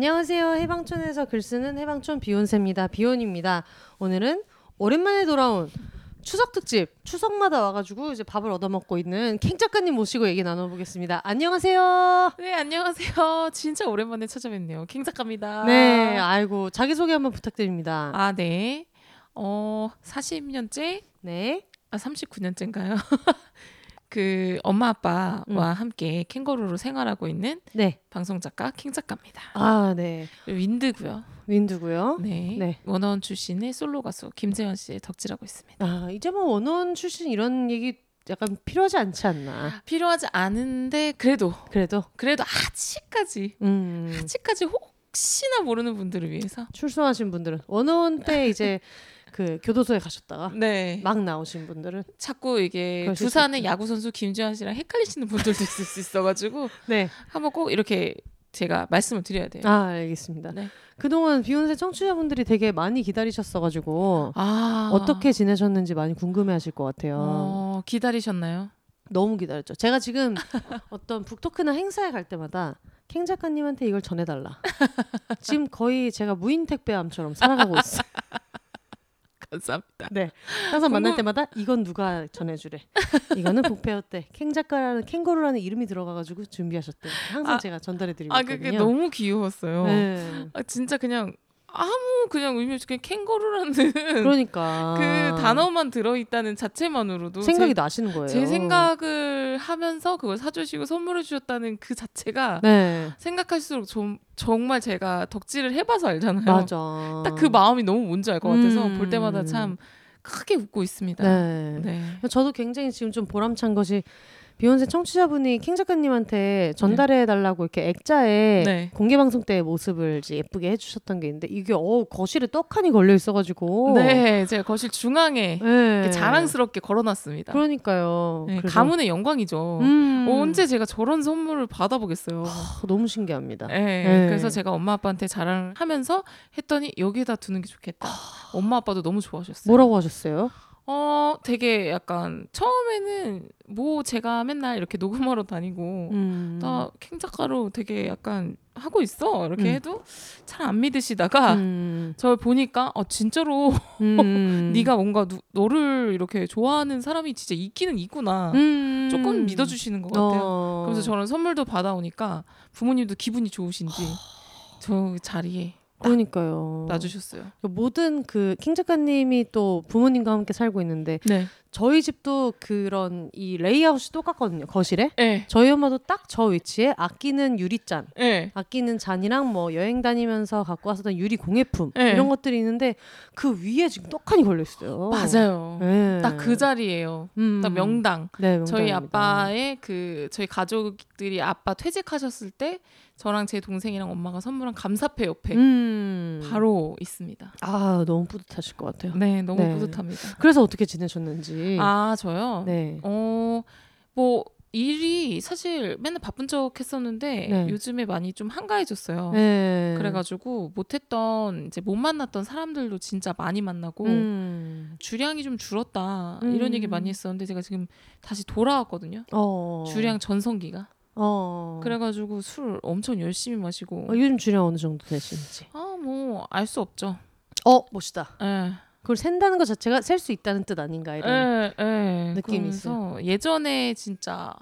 안녕하세요. 해방촌에서 글 쓰는 해방촌 비혼세입니다. 비혼입니다. 오늘은 오랜만에 돌아온 추석 특집 추석마다 와가지고 이제 밥을 얻어먹고 있는 캥 작가님 모시고 얘기 나눠보겠습니다. 안녕하세요. 네, 안녕하세요. 진짜 오랜만에 찾아뵙네요. 캥 작가입니다. 네, 아이고 자기 소개 한번 부탁드립니다. 아, 네. 어, 40년째? 네, 아, 39년째인가요? 그 엄마 아빠와 음. 함께 캥거루로 생활하고 있는 네, 방송 작가 캥 작가입니다. 아, 네, 윈드고요. 윈드고요. 네. 네. 워너원 출신의 솔로 가수 김재환 씨의 덕질하고 있습니다. 아, 이제 뭐 워너원 출신 이런 얘기 약간 필요하지 않지 않나. 필요하지 않은데 그래도 그래도 그래도 아직까지 음, 아직까지 혹시나 모르는 분들을 위해서 출소하신 분들은 원원 때 이제 그 교도소에 가셨다가 네. 막 나오신 분들은 자꾸 이게 두산의. 야구 선수 김지환 씨랑 헷갈리시는 분들도 있을 수 있어가지고 네, 한번 꼭 이렇게 제가 말씀을 드려야 돼요. 아 알겠습니다. 네. 그동안 비욘세 청취자분들이 되게 많이 기다리셨어가지고 아 어떻게 지내셨는지 많이 궁금해하실 것 같아요. 어, 기다리셨나요? 너무 기다렸죠. 제가 지금 어떤 북토크나 행사에 갈 때마다 캥 작가님한테 이걸 전해달라. 지금 거의 제가 무인 택배함처럼 살아가고 있어요. 감사합니다. 네, 항상 만날 때마다 이건 누가 전해주래. 이거는 북페어때 캥 작가라는 캥거루라는 이름이 들어가가가지고 준비하셨대. 항상 아, 제가 전달해드리고 아 있거든요. 그게 너무 귀여웠어요. 네. 아, 진짜 그냥 아무 그냥 의미 없이 그냥 캥거루라는 그러니까 그 단어만 들어있다는 자체만으로도 생각이 제, 나시는 거예요. 제 생각을 하면서 그걸 사주시고 선물해 주셨다는 그 자체가 네, 생각할수록 좀 정말 제가 덕질을 해봐서 알잖아요. 맞아. 딱 그 마음이 너무 뭔지 알 것 같아서 음. 볼 때마다 참 크게 웃고 있습니다. 네. 네. 저도 굉장히 지금 좀 보람찬 것이 비욘세 청취자분이 킹 작가님한테 전달해 달라고 이렇게 액자에 네. 공개 방송 때 모습을 이제 예쁘게 해주셨던 게 있는데 이게 어 거실에 떡하니 걸려 있어가지고 네, 제가 거실 중앙에 네. 자랑스럽게 걸어놨습니다. 그러니까요. 네, 가문의 영광이죠. 음. 어, 언제 제가 저런 선물을 받아보겠어요. 아, 너무 신기합니다. 네, 네. 그래서 제가 엄마 아빠한테 자랑을 하면서 했더니 여기에다 두는 게 좋겠다. 엄마 아빠도 너무 좋아하셨어요. 뭐라고 하셨어요? 어, 되게 약간 처음에는 뭐 제가 맨날 이렇게 녹음하러 다니고 음. 나캥 작가로 되게 약간 하고 있어 이렇게 음. 해도 잘 안 믿으시다가 음. 저를 보니까 어 진짜로 음. 네가 뭔가 누, 너를 이렇게 좋아하는 사람이 진짜 있기는 있구나 음. 조금 믿어주시는 것 같아요. 어. 그래서 저는 선물도 받아오니까 부모님도 기분이 좋으신지 저 자리에 그러니까요. 놔주셨어요. 모든 그 캥 작가님이 또 부모님과 함께 살고 있는데 네. 저희 집도 그런 이 레이아웃이 똑같거든요. 거실에. 네. 저희 엄마도 딱 저 위치에 아끼는 유리잔, 네. 아끼는 잔이랑 뭐 여행 다니면서 갖고 왔었던 유리 공예품 네. 이런 것들이 있는데 그 위에 지금 떡하니 걸려 있어요. 맞아요. 네. 딱그 자리예요. 음. 딱 명당. 네, 저희. 아빠의 그 저희 가족들이 아빠 퇴직하셨을 때 저랑 제 동생이랑 엄마가 선물한 감사패 옆에 음. 바로 있습니다. 아 너무 뿌듯하실 것 같아요. 네, 너무 네. 뿌듯합니다. 그래서 어떻게 지내셨는지. 아, 저요? 네. 어, 뭐 일이 사실 맨날 바쁜 척 했었는데 네. 요즘에 많이 좀 한가해졌어요. 네. 그래가지고 못했던 이제 못 만났던 사람들도 진짜 많이 만나고 음. 주량이 좀 줄었다 음. 이런 얘기 많이 했었는데 제가 지금 다시 돌아왔거든요. 어. 주량 전성기가. 어. 그래가지고 술 엄청 열심히 마시고 어, 요즘 주량 어느 정도 되시는지. 아뭐 알 수 없죠. 어 멋있다. 예. 그걸 센다는 것 자체가 셀 수 있다는 뜻 아닌가 이런. 예, 예. 느낌이 그러면서 예전에 진짜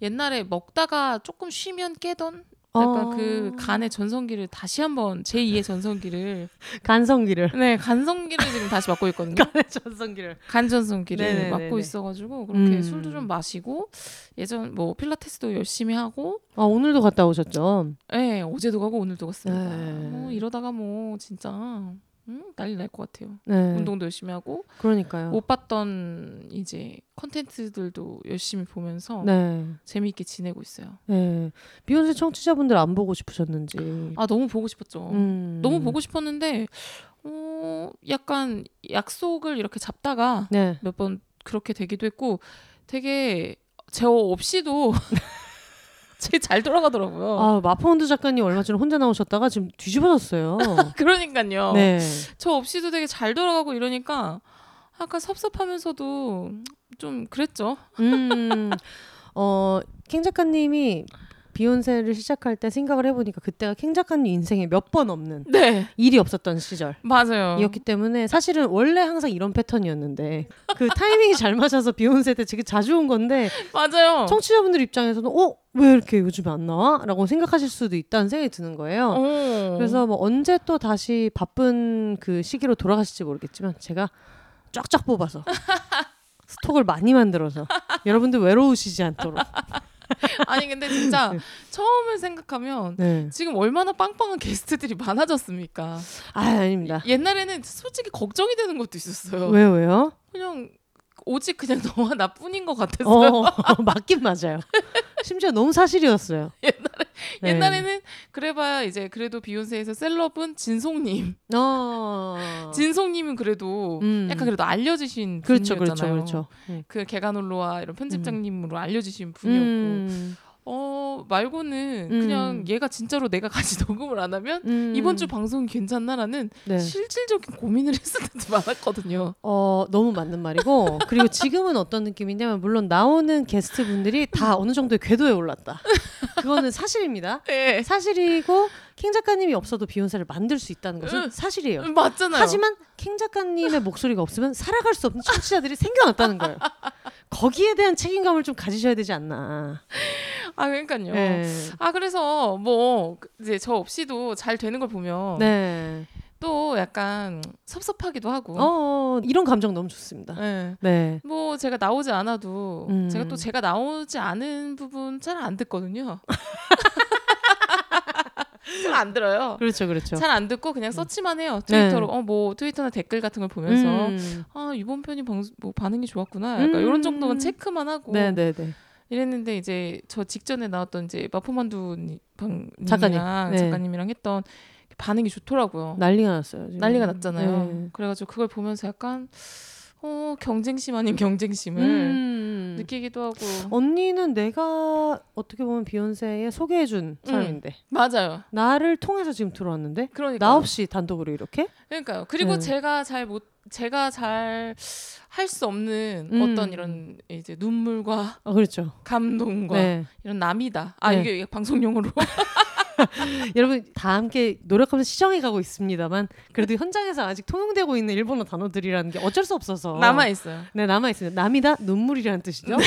옛날에 먹다가 조금 쉬면 깨던 약간 어. 그 간의 전성기를 다시 한번 제2의 전성기를 간성기를. 네 간성기를 지금 다시 맡고 있거든요. 간의 전성기를. 간 전성기를 네네네네. 맡고 있어가지고 그렇게 음. 술도 좀 마시고 예전 뭐 필라테스도 열심히 하고 아 오늘도 갔다 오셨죠? 예 어제도 가고 오늘도 갔습니다. 네. 뭐 이러다가 뭐 진짜 음, 난리 날 것 같아요. 네. 운동도 열심히 하고 그러니까요. 못 봤던 이제 컨텐츠들도 열심히 보면서 네. 재미있게 지내고 있어요. 네. 비욘세 청취자분들 안 보고 싶으셨는지. 아 너무 보고 싶었죠. 음. 너무 보고 싶었는데 어, 약간 약속을 이렇게 잡다가 네. 몇번 그렇게 되기도 했고 되게 저 없이도 되게 잘 돌아가더라고요. 아 마포원두 작가님 얼마 전에 혼자 나오셨다가 지금 뒤집어졌어요. 그러니까요. 네. 저 없이도 되게 잘 돌아가고 이러니까 약간 섭섭하면서도 좀 그랬죠. 음, 어, 캥 작가님이 비욘세를 시작할 때 생각을 해보니까 그때가 캥 작가님 인생에 몇 번 없는 네, 일이 없었던 시절. 맞아요. 이었기 때문에 사실은 원래 항상 이런 패턴이었는데 그 타이밍이 잘 맞아서 비욘세 때 되게 자주 온 건데 맞아요. 청취자분들 입장에서는 어? 왜 이렇게 요즘에 안 나와? 라고 생각하실 수도 있다는 생각이 드는 거예요. 어. 그래서 뭐 언제 또 다시 바쁜 그 시기로 돌아가실지 모르겠지만 제가 쫙쫙 뽑아서 스톡을 많이 만들어서 여러분들 외로우시지 않도록 아니 근데 진짜 처음을 생각하면 네. 지금 얼마나 빵빵한 게스트들이 많아졌습니까? 아 아닙니다. 옛날에는 솔직히 걱정이 되는 것도 있었어요. 왜요 왜요? 그냥 오직 그냥 너와 나뿐인 것 같았어요. 어 맞긴 맞아요. 심지어 너무 사실이었어요. 네. 옛날에는 그래봐야 이제 그래도 비욘세에서 셀럽은 진송님. 어 진송님은 그래도 음. 약간 그래도 알려지신 그렇죠 분이었잖아요. 그렇죠 그렇죠. 음. 그 개가놀로와 이런 편집장님으로 알려지신 분이었고 음. 어 말고는 음. 그냥 얘가 진짜로 내가 같이 녹음을 안 하면 음. 이번 주 방송이 괜찮나라는 네. 실질적인 고민을 했을 때도 많았거든요. 어 너무 맞는 말이고 그리고 지금은 어떤 느낌이냐면 물론 나오는 게스트 분들이 다 어느 정도의 궤도에 올랐다. 그거는 사실입니다. 네. 사실이고 킹 작가님이 없어도 비욘세를 만들 수 있다는 것은 응. 사실이에요. 맞잖아요. 하지만 킹 작가님의 목소리가 없으면 살아갈 수 없는 청취자들이 생겨났다는 거예요. 거기에 대한 책임감을 좀 가지셔야 되지 않나. 아 그러니까요. 네. 아 그래서 뭐 이제 저 없이도 잘 되는 걸 보면 네. 또 약간 섭섭하기도 하고. 어, 이런 감정 너무 좋습니다. 네. 네. 뭐 제가 나오지 않아도 음. 제가 또 제가 나오지 않은 부분 잘 안 듣거든요. 잘안 들어요. 그렇죠, 그렇죠. 잘 안 듣고 그냥 서치만 해요. 트위터로 어뭐 트위터나 댓글 같은 걸 보면서 음. 아 이번 편이 방, 뭐 반응이 좋았구나. 약간 음. 이런 정도만 체크만 하고 네, 네, 네. 이랬는데 이제 저 직전에 나왔던 이제 마포만두 니- 방 작가님. 네. 작가님이랑 했던 반응이 좋더라고요. 난리가 났어요. 지금. 난리가 났잖아요. 네. 그래가지고 그걸 보면서 약간 어 경쟁심 아닌 경쟁심을 음. 느끼기도 하고 언니는 내가 어떻게 보면 비욘세에 소개해준 사람인데 맞아요. 나를 통해서 지금 들어왔는데 그러니까 나 없이 단독으로 이렇게 그러니까요. 그리고 네. 제가 잘 못 제가 잘 할 수 없는 음. 어떤 이런 이제 눈물과 아 그렇죠. 감동과 네. 이런 남이다. 아 네. 이게, 이게 방송 용어로 여러분 다 함께 노력하면서 시정해 가고 있습니다만 그래도 현장에서 아직 통용되고 있는 일본어 단어들이라는 게 어쩔 수 없어서 남아 있어요. 네 남아 있습니다. 남이다 눈물이라는 뜻이죠.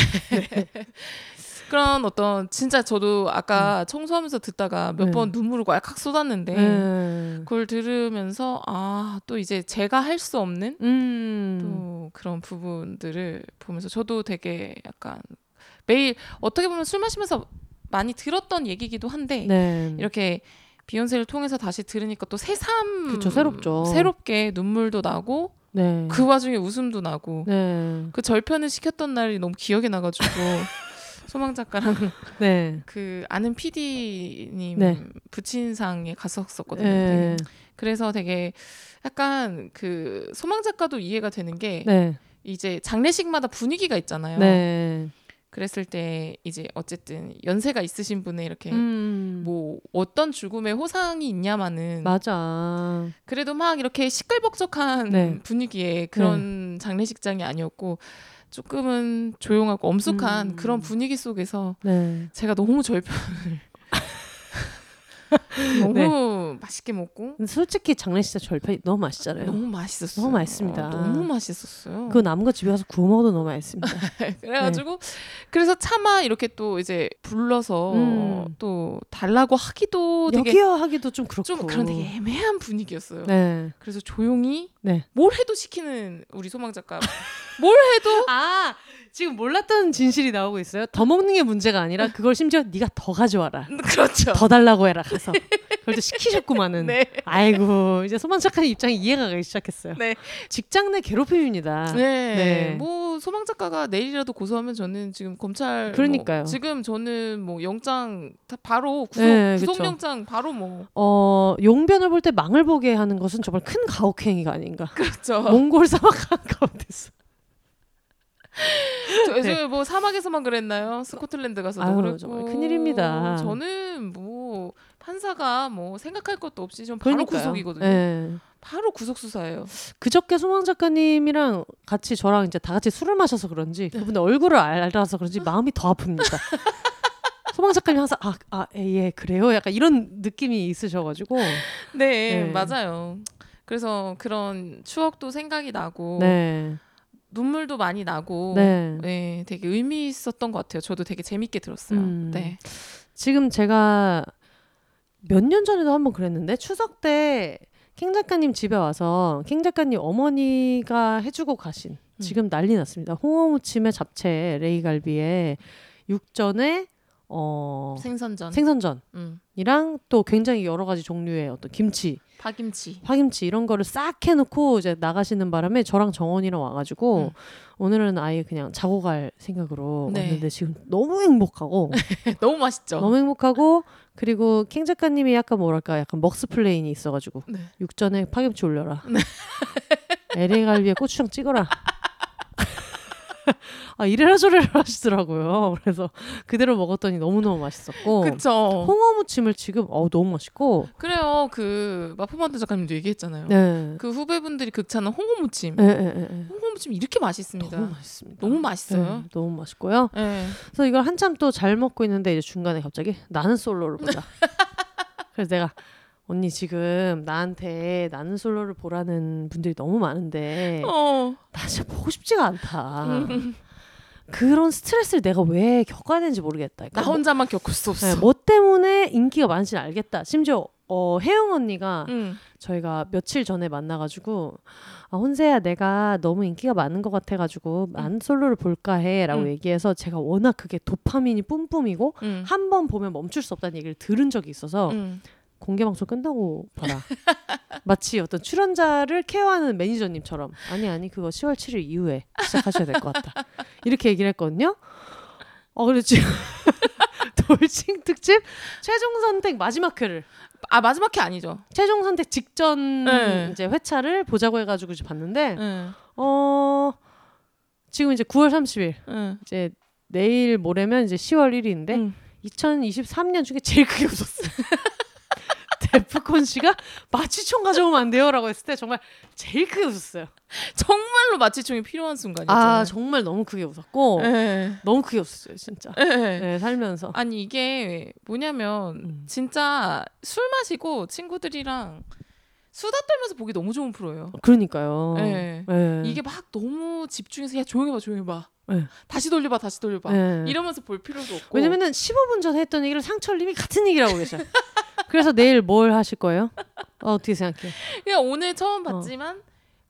그런 어떤 진짜 저도 아까 청소하면서 듣다가 몇 네. 번 눈물을 왈칵 쏟았는데 네. 그걸 들으면서 아 또 이제 제가 할 수 없는 음. 또 그런 부분들을 보면서 저도 되게 약간 매일 어떻게 보면 술 마시면서 많이 들었던 얘기기도 한데 네. 이렇게 비욘세를 통해서 다시 들으니까 또 새삼 그쵸, 새롭죠. 새롭게 눈물도 나고 네. 그 와중에 웃음도 나고 네. 그 절편을 시켰던 날이 너무 기억에 나가지고 소망 작가랑 네. 그 아는 PD님 네. 부친상에 갔었었거든요. 네. 그래서 되게 약간 그 소망 작가도 이해가 되는 게 네. 이제 장례식마다 분위기가 있잖아요. 네. 그랬을 때 이제 어쨌든 연세가 있으신 분의 이렇게 음. 뭐 어떤 죽음의 호상이 있냐마는 맞아. 그래도 막 이렇게 시끌벅적한 네. 분위기에 그런 장례식장이 아니었고 조금은 조용하고 엄숙한 음. 그런 분위기 속에서 네. 제가 너무 절편을 너무 맛있게 먹고 솔직히 장례식장 절편이 너무 맛있잖아요. 너무 맛있었어요. 너무 맛있습니다. 너무 맛있었어요. 그거 남은 거 집에 가서 구워 먹어도 너무 맛있습니다. 그래가지고 그래서 차마 이렇게 또 이제 불러서 음. 또 달라고 하기도 되게 여기요 하기도 좀 그렇고. 좀 그런 되게 애매한 분위기였어요. 네. 그래서 조용히 네. 뭘 해도 시키는 우리 소망 작가 뭘 해도 아 지금 몰랐던 진실이 나오고 있어요. 더 먹는 게 문제가 아니라 그걸 심지어 네가 더 가져와라. 그렇죠. 더 달라고 해라 가서. 그걸 또 시키셨구만은. 네. 아이고 이제 소망 작가님 입장이 이해가 가기 시작했어요. 네. 직장 내 괴롭힘입니다. 네. 네. 뭐 소망 작가가 내일이라도 고소하면 저는 지금 검찰 그러니까요. 뭐 지금 저는 뭐 영장 다 바로 구속 네, 구속 그쵸. 영장 바로 뭐 어 용변을 볼 때 망을 보게 하는 것은 정말 큰 가혹행위가 아닌가. 그렇죠. 몽골 사막 한가운데서. 저, 네. 저, 뭐 사막에서만 그랬나요? 스코틀랜드 가서도 아유, 그랬고 정말 큰일입니다. 저는 뭐 판사가 뭐 생각할 것도 없이 좀 바로 그러니까요. 구속이거든요. 예. 바로 구속 수사예요. 그저께 소망 작가님이랑 같이 저랑 이제 다 같이 술을 마셔서 그런지 네. 그분의 얼굴을 알아서 그런지 마음이 더 아픕니다. 소망 작가님 항상 아 아 예 그래요 약간 이런 느낌이 있으셔가지고 네, 네. 맞아요. 그래서 그런 추억도 생각이 나고 네 눈물도 많이 나고 네. 네. 되게 의미 있었던 것 같아요. 저도 되게 재밌게 들었어요. 음. 네. 지금 제가 몇 년 전에도 한번 그랬는데 추석 때 킹 작가님 집에 와서 킹 작가님 어머니가 해주고 가신 음. 지금 난리 났습니다. 홍어무침에 잡채 레이갈비에 육전에 어 생선전. 생선전이랑 음. 또 굉장히 여러 가지 종류의 어떤 김치, 파김치. 파김치 이런 거를 싹 해놓고 이제 나가시는 바람에 저랑 정원이랑 와가지고 음. 오늘은 아예 그냥 자고 갈 생각으로 네. 왔는데 지금 너무 행복하고 너무 맛있죠. 너무 행복하고 그리고 캥 작가님이 약간 뭐랄까 약간 먹스플레인이 있어가지고 네. 육전에 파김치 올려라 LA 갈비에 고추장 찍어라 아 이래라 저래라 하시더라고요 그래서 그대로 먹었더니 너무너무 맛있었고 그쵸. 홍어 무침을 지금 어 너무 맛있고 그래요. 그 마포만두 작가님도 얘기했잖아요. 네 그 후배분들이 극찬한 홍어 무침. 네, 네, 네, 네. 홍어 무침 이렇게 맛있습니다. 너무 맛있습니다 너무 맛있어요. 네, 너무 맛있고요 네. 그래서 이걸 한참 또 잘 먹고 있는데 이제 중간에 갑자기 나는 솔로를 보자. 그래서 내가 언니 지금 나한테 나는 솔로를 보라는 분들이 너무 많은데 어. 나 진짜 보고 싶지가 않다. 그런 스트레스를 내가 왜 겪어야 되는지 모르겠다. 나 그러니까 혼자만 겪을 수 없어. 뭐, 네, 뭐 때문에 인기가 많은지는 알겠다. 심지어 어, 혜영 언니가 응. 저희가 며칠 전에 만나가지고 아, 혼세야 내가 너무 인기가 많은 것 같아가지고 난 솔로를 볼까 해라고 응. 얘기해서 제가 워낙 그게 도파민이 뿜뿜이고 응. 한번 보면 멈출 수 없다는 얘기를 들은 적이 있어서 응. 공개 방송 끝나고 봐라. 마치 어떤 출연자를 케어하는 매니저님처럼 아니 아니 그거 10월 7일 이후에 시작하셔야 될 것 같다. 이렇게 얘기를 했거든요. 어 그래 지금 돌싱 특집 최종 선택 마지막 회를 아 마지막 회 아니죠. 최종 선택 직전 네. 이제 회차를 보자고 해가지고 이제 봤는데 응. 어 지금 이제 9월 30일 응. 이제 내일 모레면 이제 10월 1일인데 응. 2023년 중에 제일 크게 웃었어 요. 데프콘 씨가 마취총 가져오면 안 돼요라고 했을 때 정말 제일 크게 웃었어요. 정말로 마취총이 필요한 순간이었죠. 아 정말 너무 크게 웃었고 네. 너무 크게 웃었어요 진짜. 네. 네, 살면서. 아니 이게 뭐냐면 음. 진짜 술 마시고 친구들이랑 수다 떨면서 보기 너무 좋은 프로예요. 그러니까요. 네. 네. 이게 막 너무 집중해서 야 조용히 봐 조용히 봐. 네. 다시 돌려봐 다시 돌려봐. 네. 이러면서 볼 필요도 없고. 왜냐면은 15분 전에 했던 얘기를 상철님이 같은 얘기를 하고 계셔요. 그래서 내일 뭘 하실 거예요? 어, 어떻게 생각해요? 그냥 오늘 처음 봤지만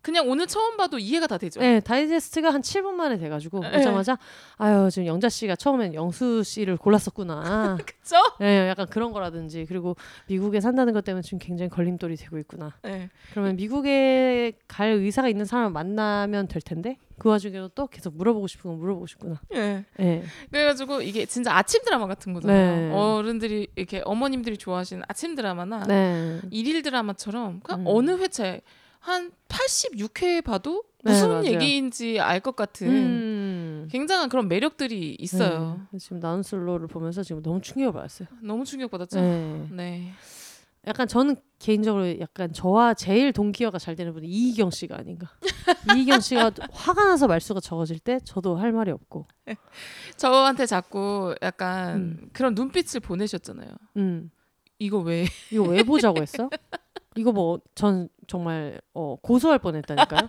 그냥 오늘 처음 봐도 이해가 다 되죠. 네, 다이제스트가 한 7분 만에 돼가지고 네. 보자마자 아유 지금 영자 씨가 처음엔 영수 씨를 골랐었구나. 그쵸? 네, 약간 그런 거라든지 그리고 미국에 산다는 것 때문에 지금 굉장히 걸림돌이 되고 있구나. 네. 그러면 미국에 갈 의사가 있는 사람을 만나면 될 텐데 그 와중에도 또 계속 물어보고 싶은 거 물어보고 싶구나. 네. 네, 그래가지고 이게 진짜 아침 드라마 같은 거잖아요. 네. 어른들이 이렇게 어머님들이 좋아하시는 아침 드라마나 네, 일일 드라마처럼 그냥 음. 어느 회차에 한 86회 봐도 네, 무슨 맞아요. 얘기인지 알 것 같은 음. 굉장한 그런 매력들이 있어요. 네, 지금 나운슬로를 보면서 지금 너무 충격을 받았어요. 너무 충격받았죠. 네. 네. 약간 저는 개인적으로 약간 저와 제일 동기화가 잘 되는 분이 이희경 씨가 아닌가. 이희경 씨가 화가 나서 말수가 적어질 때 저도 할 말이 없고. 저한테 자꾸 약간 음. 그런 눈빛을 보내셨잖아요. 음. 이거 왜? 이거 왜 보자고 했어? 이거 뭐 전 정말 어, 고소할 뻔했다니까요.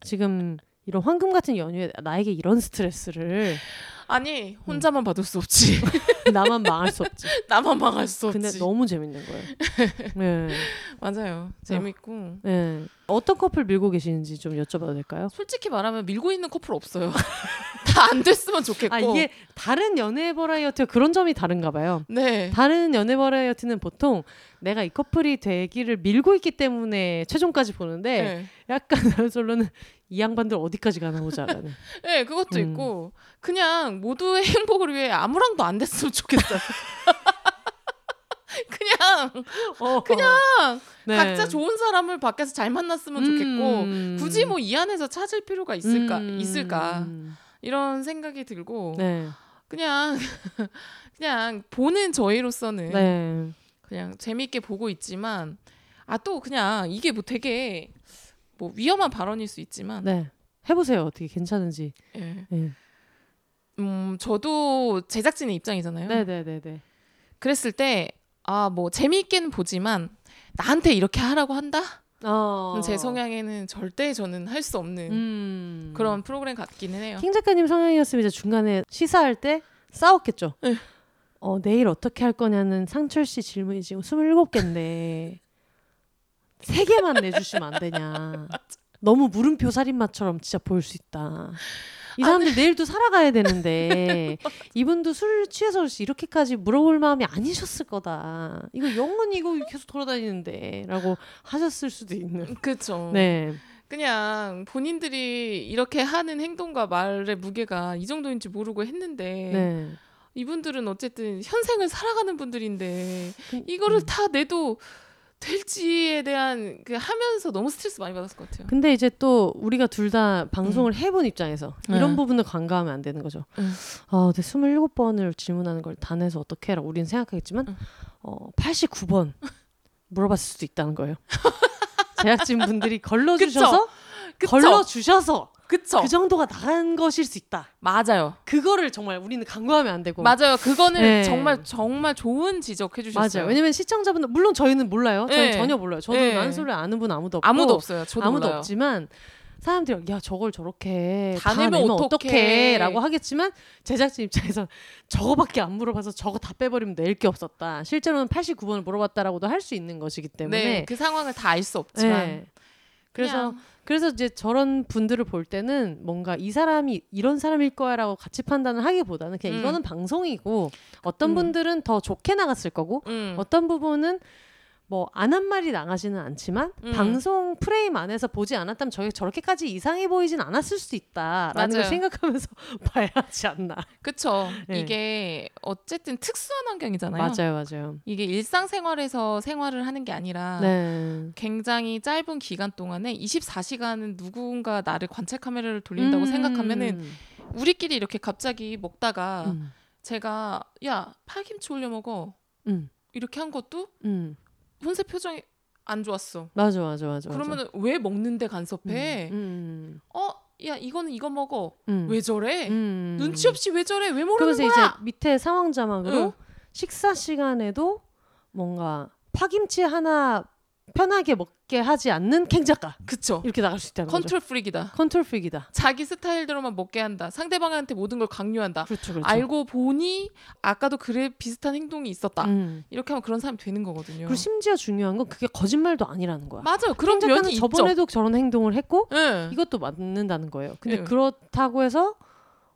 지금 이런 황금 같은 연휴에 나에게 이런 스트레스를 아니 혼자만 받을 수 없지. 나만 망할 수 없지. 나만 망할 수 없지. 근데 너무 재밌는 거예요. 네. 맞아요. 재밌고. 네. 어떤 커플 밀고 계시는지 좀 여쭤봐도 될까요? 솔직히 말하면 밀고 있는 커플 없어요. 다 안 됐으면 좋겠고. 아 이게 다른 연애 버라이어티와 그런 점이 다른가 봐요. 네. 다른 연애 버라이어티는 보통 내가 이 커플이 되기를 밀고 있기 때문에 최종까지 보는데 네. 약간 솔로는 이 양반들 어디까지 가나 보자라는. 네, 그것도 음. 있고 그냥 모두의 행복을 위해 아무랑도 안 됐으면 좋겠어요. 그냥 어, 그냥 네. 각자 좋은 사람을 밖에서 잘 만났으면 좋겠고 음. 굳이 뭐 이 안에서 찾을 필요가 있을까 음. 있을까 이런 생각이 들고 네. 그냥 그냥 보는 저희로서는 네. 그냥 재밌게 보고 있지만 아 또 그냥 이게 뭐 되게 뭐 위험한 발언일 수 있지만 네. 해보세요. 어떻게 괜찮은지. 예. 네. 음 저도 제작진의 입장이잖아요. 네, 네, 네, 네. 그랬을 때 아 뭐 재미있게는 보지만 나한테 이렇게 하라고 한다? 어. 제 성향에는 절대 저는 할 수 없는 음. 그런 프로그램 같기는 해요. 킹 작가님 성향이었으면 이제 중간에 시사할 때 싸웠겠죠. 네. 어, 내일 어떻게 할 거냐는 상철 씨 질문이 지금 27개인데 세 개만 내주시면 안 되냐. 너무 물음표 살인마처럼 진짜 보일 수 있다. 이 사람들 내일도 살아가야 되는데 이분도 술 취해서 이렇게까지 물어볼 마음이 아니셨을 거다. 이거 영원히 이거 계속 돌아다니는데라고 하셨을 수도 있는. 그렇죠. 네. 그냥 본인들이 이렇게 하는 행동과 말의 무게가 이 정도인지 모르고 했는데 네. 이분들은 어쨌든 현생을 살아가는 분들인데 그- 이거를 음. 다 내도 될지에 대한 그 하면서 너무 스트레스 많이 받았을 것 같아요. 근데 이제 또 우리가 둘 다 방송을 해본 입장에서 이런 네. 부분을 간과하면 안 되는 거죠. 음. 아, 근데 27번을 질문하는 걸다 내서 어떻게 해라 우리는 생각하겠지만 음. 어, 89번 물어봤을 수도 있다는 거예요. 제작진 분들이 걸러 주셔서 그쵸? 걸러 주셔서 그쵸? 그 정도가 나간 것일 수 있다. 맞아요. 그거를 정말 우리는 간과하면 안 되고. 맞아요. 그거는 네. 정말 정말 좋은 지적해 주셨어요. 맞아요. 왜냐면 시청자분들 물론 저희는 몰라요. 저는 네. 전혀 몰라요. 저도 네. 만소를 아는 분 아무도 없고 아무도 없어요. 저도 아무도 몰라요. 없지만 사람들이 야 저걸 저렇게 다 다, 내면 내면 어떡해. 어떡해라고 하겠지만 제작진 입장에서 저거밖에 안 물어봐서 저거 다 빼버리면 낼 게 없었다. 실제로는 89번을 물어봤다라고도 할 수 있는 것이기 때문에 네, 그 상황을 다 알 수 없지만 네. 그래서 그냥 그래서 이제 저런 분들을 볼 때는 뭔가 이 사람이 이런 사람일 거야라고 같이 판단을 하기보다는 그냥 음. 이거는 방송이고 어떤 음. 분들은 더 좋게 나갔을 거고 음. 어떤 부분은 뭐 안 한 말이 나가지는 않지만 음. 방송 프레임 안에서 보지 않았다면 저게 저렇게까지 이상해 보이진 않았을 수도 있다라는 걸 맞아요. 생각하면서 봐야 하지 않나. 그쵸. 네. 이게 어쨌든 특수한 환경이잖아요. 맞아요, 맞아요. 이게 일상생활에서 생활을 하는 게 아니라 네. 굉장히 짧은 기간 동안에 24시간은 누군가 나를 관찰 카메라를 돌린다고 생각하면은 우리끼리 이렇게 갑자기 먹다가 음, 제가 야 파김치 올려 먹어 음, 이렇게 한 것도 음. 혼세 표정이 안 좋았어. 맞아, 맞아, 맞아. 그러면은 왜 먹는데 맞아. 간섭해? 음, 어, 야 이거는 이거 먹어. 음, 왜 저래? 음. 눈치 없이 왜 저래? 왜 모르는 거야? 이제 밑에 상황 자막으로 응. 식사 시간에도 뭔가 파김치 하나 편하게 먹게 하지 않는 캥 작가 그쵸. 이렇게 나갈 수 있다는 거죠. control freak이다. control freak이다. 자기 스타일대로만 먹게 한다. 상대방한테 모든 걸 강요한다. 그렇죠, 그렇죠. 알고 보니 아까도 그래 비슷한 행동이 있었다. 음. 이렇게 하면 그런 사람이 되는 거거든요. 그리고 심지어 중요한 건 그게 거짓말도 아니라는 거야. 맞아요. 그런 면이 저번에도 저런 행동을 했고 있죠. 예. 이것도 맞는다는 거예요. 근데 예. 그렇다고 해서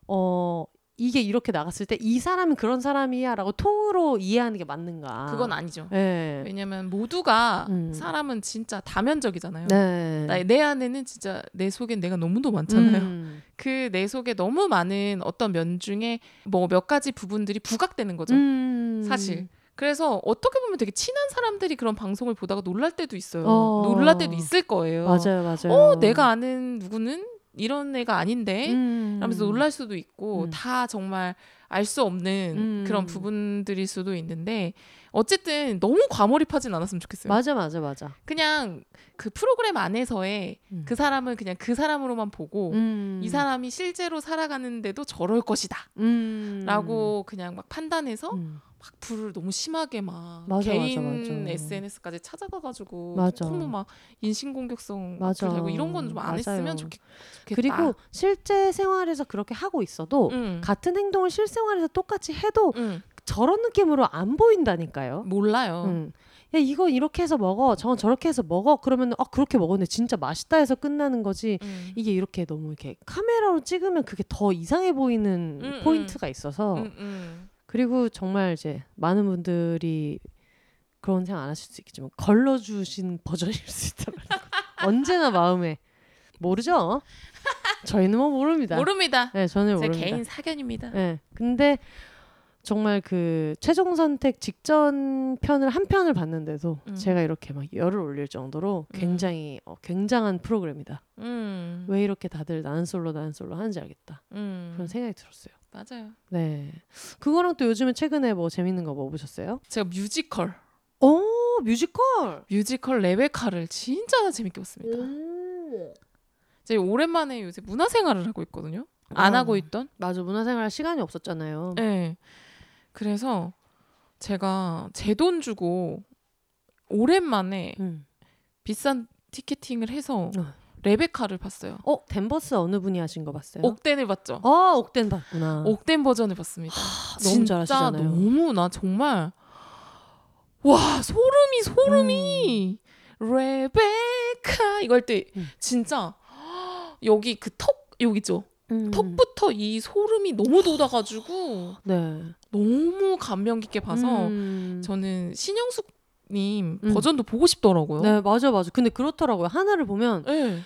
어 이게 이렇게 나갔을 때 이 사람은 그런 사람이야라고 통으로 이해하는 게 맞는가? 그건 아니죠. 네. 왜냐면 모두가 음. 사람은 진짜 다면적이잖아요. 네. 나- 내 안에는 진짜 내 속엔 내가 너무도 많잖아요. 음. 그내 속에 너무 많은 어떤 면 중에 뭐 몇 가지 부분들이 부각되는 거죠. 음. 사실. 그래서 어떻게 보면 되게 친한 사람들이 그런 방송을 보다가 놀랄 때도 있어요. 어. 놀랄 때도 있을 거예요. 맞아요, 맞아요. 어, 내가 아는 누구는 이런 애가 아닌데 음. 하면서 놀랄 수도 있고 음. 다 정말 알 수 없는 음. 그런 부분들일 수도 있는데 어쨌든 너무 과몰입하진 않았으면 좋겠어요. 맞아, 맞아, 맞아. 그냥 그 프로그램 안에서의 음. 그 사람을 그냥 그 사람으로만 보고 음. 이 사람이 실제로 살아가는데도 저럴 것이다. 음. 라고 그냥 막 판단해서 음. 막 불을 너무 심하게 막 맞아, 개인 맞아, 맞아. SNS까지 찾아가가지고 맞아. 너무 막 인신공격성 맞아. 되고 이런 건 좀 안. 했으면 좋겠, 좋겠 다. 그리고 실제 생활에서 그렇게 하고 있어도 음. 같은 행동을 실생활에서 똑같이 해도 음. 저런 느낌으로 안 보인다니까요. 몰라요. 음. 야 이거 이렇게 해서 먹어, 저건 저렇게 해서 먹어. 그러면 아 그렇게 먹었는데 진짜 맛있다 해서 끝나는 거지. 음. 이게 이렇게 너무 이렇게 카메라로 찍으면 그게 더 이상해 보이는 음, 포인트가 있어서 음, 음. 그리고 정말 이제 많은 분들이 그런 생각 안 하실 수 있겠지만 걸러주신 버전일 수 있다는 거. 언제나 마음에 모르죠. 저희는 뭐 모릅니다. 모릅니다. 네, 저는 제 모릅니다. 개인 사견입니다. 네, 근데 정말 그 최종 선택 직전 편을 한 편을 봤는데도 음. 제가 이렇게 막 열을 올릴 정도로 음. 굉장히 어, 굉장한 프로그램이다. 음. 왜 이렇게 다들 나는 솔로 나는 솔로 하는지 알겠다. 음. 그런 생각이 들었어요. 맞아요. 네, 그거랑 또 요즘에 최근에 뭐 재밌는 거 뭐 보셨어요? 제가 뮤지컬 오 뮤지컬. 뮤지컬 레베카를 진짜 재밌게 봤습니다. 오. 제가 오랜만에 요새 문화생활을 하고 있거든요. 안 아. 하고 있던. 맞아 문화생활 시간이 없었잖아요. 네. 그래서 제가 제 돈 주고 오랜만에 음. 비싼 티켓팅을 해서 어. 레베카를 봤어요. 어 댄버스 어느 분이 하신 거 봤어요? 옥댄을 봤죠. 아 옥댄 봤구나. 옥댄 버전을 봤습니다. 너무 진짜 잘하시잖아요. 너무 나 정말 와 소름이 소름이 레베카 이거 할때 음. 진짜 여기 그 턱 여기 있죠. 음. 턱부터 이 소름이 너무 돋아가지고 네. 너무 감명 깊게 봐서 음. 저는 신영숙 님 음. 버전도 보고 싶더라고요. 네 맞아 맞아. 근데 그렇더라고요. 하나를 보면 네.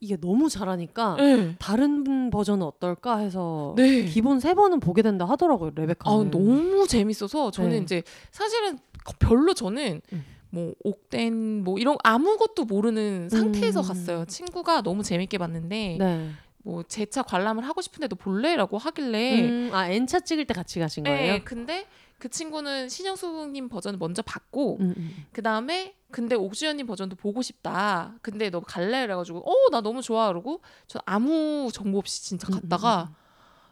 이게 너무 잘하니까 네. 다른 버전은 어떨까 해서 네. 기본 세 번은 보게 된다 하더라고요 레베카. 아 너무 재밌어서 저는 네. 이제 사실은 별로 저는 음. 뭐 옥된 뭐 이런 아무것도 모르는 상태에서 음. 갔어요. 친구가 너무 재밌게 봤는데 네. 뭐제 차 관람을 하고 싶은데도 볼래라고 하길래 음, 아 N차 찍을 때 같이 가신 거예요? 네, 근데 그 친구는 신영숙님 버전을 먼저 봤고 음, 음. 그 다음에 근데 옥주현님 버전도 보고 싶다. 근데 너 갈래? 그래가지고 어 나 너무 좋아 그러고 저 아무 정보 없이 진짜 음, 갔다가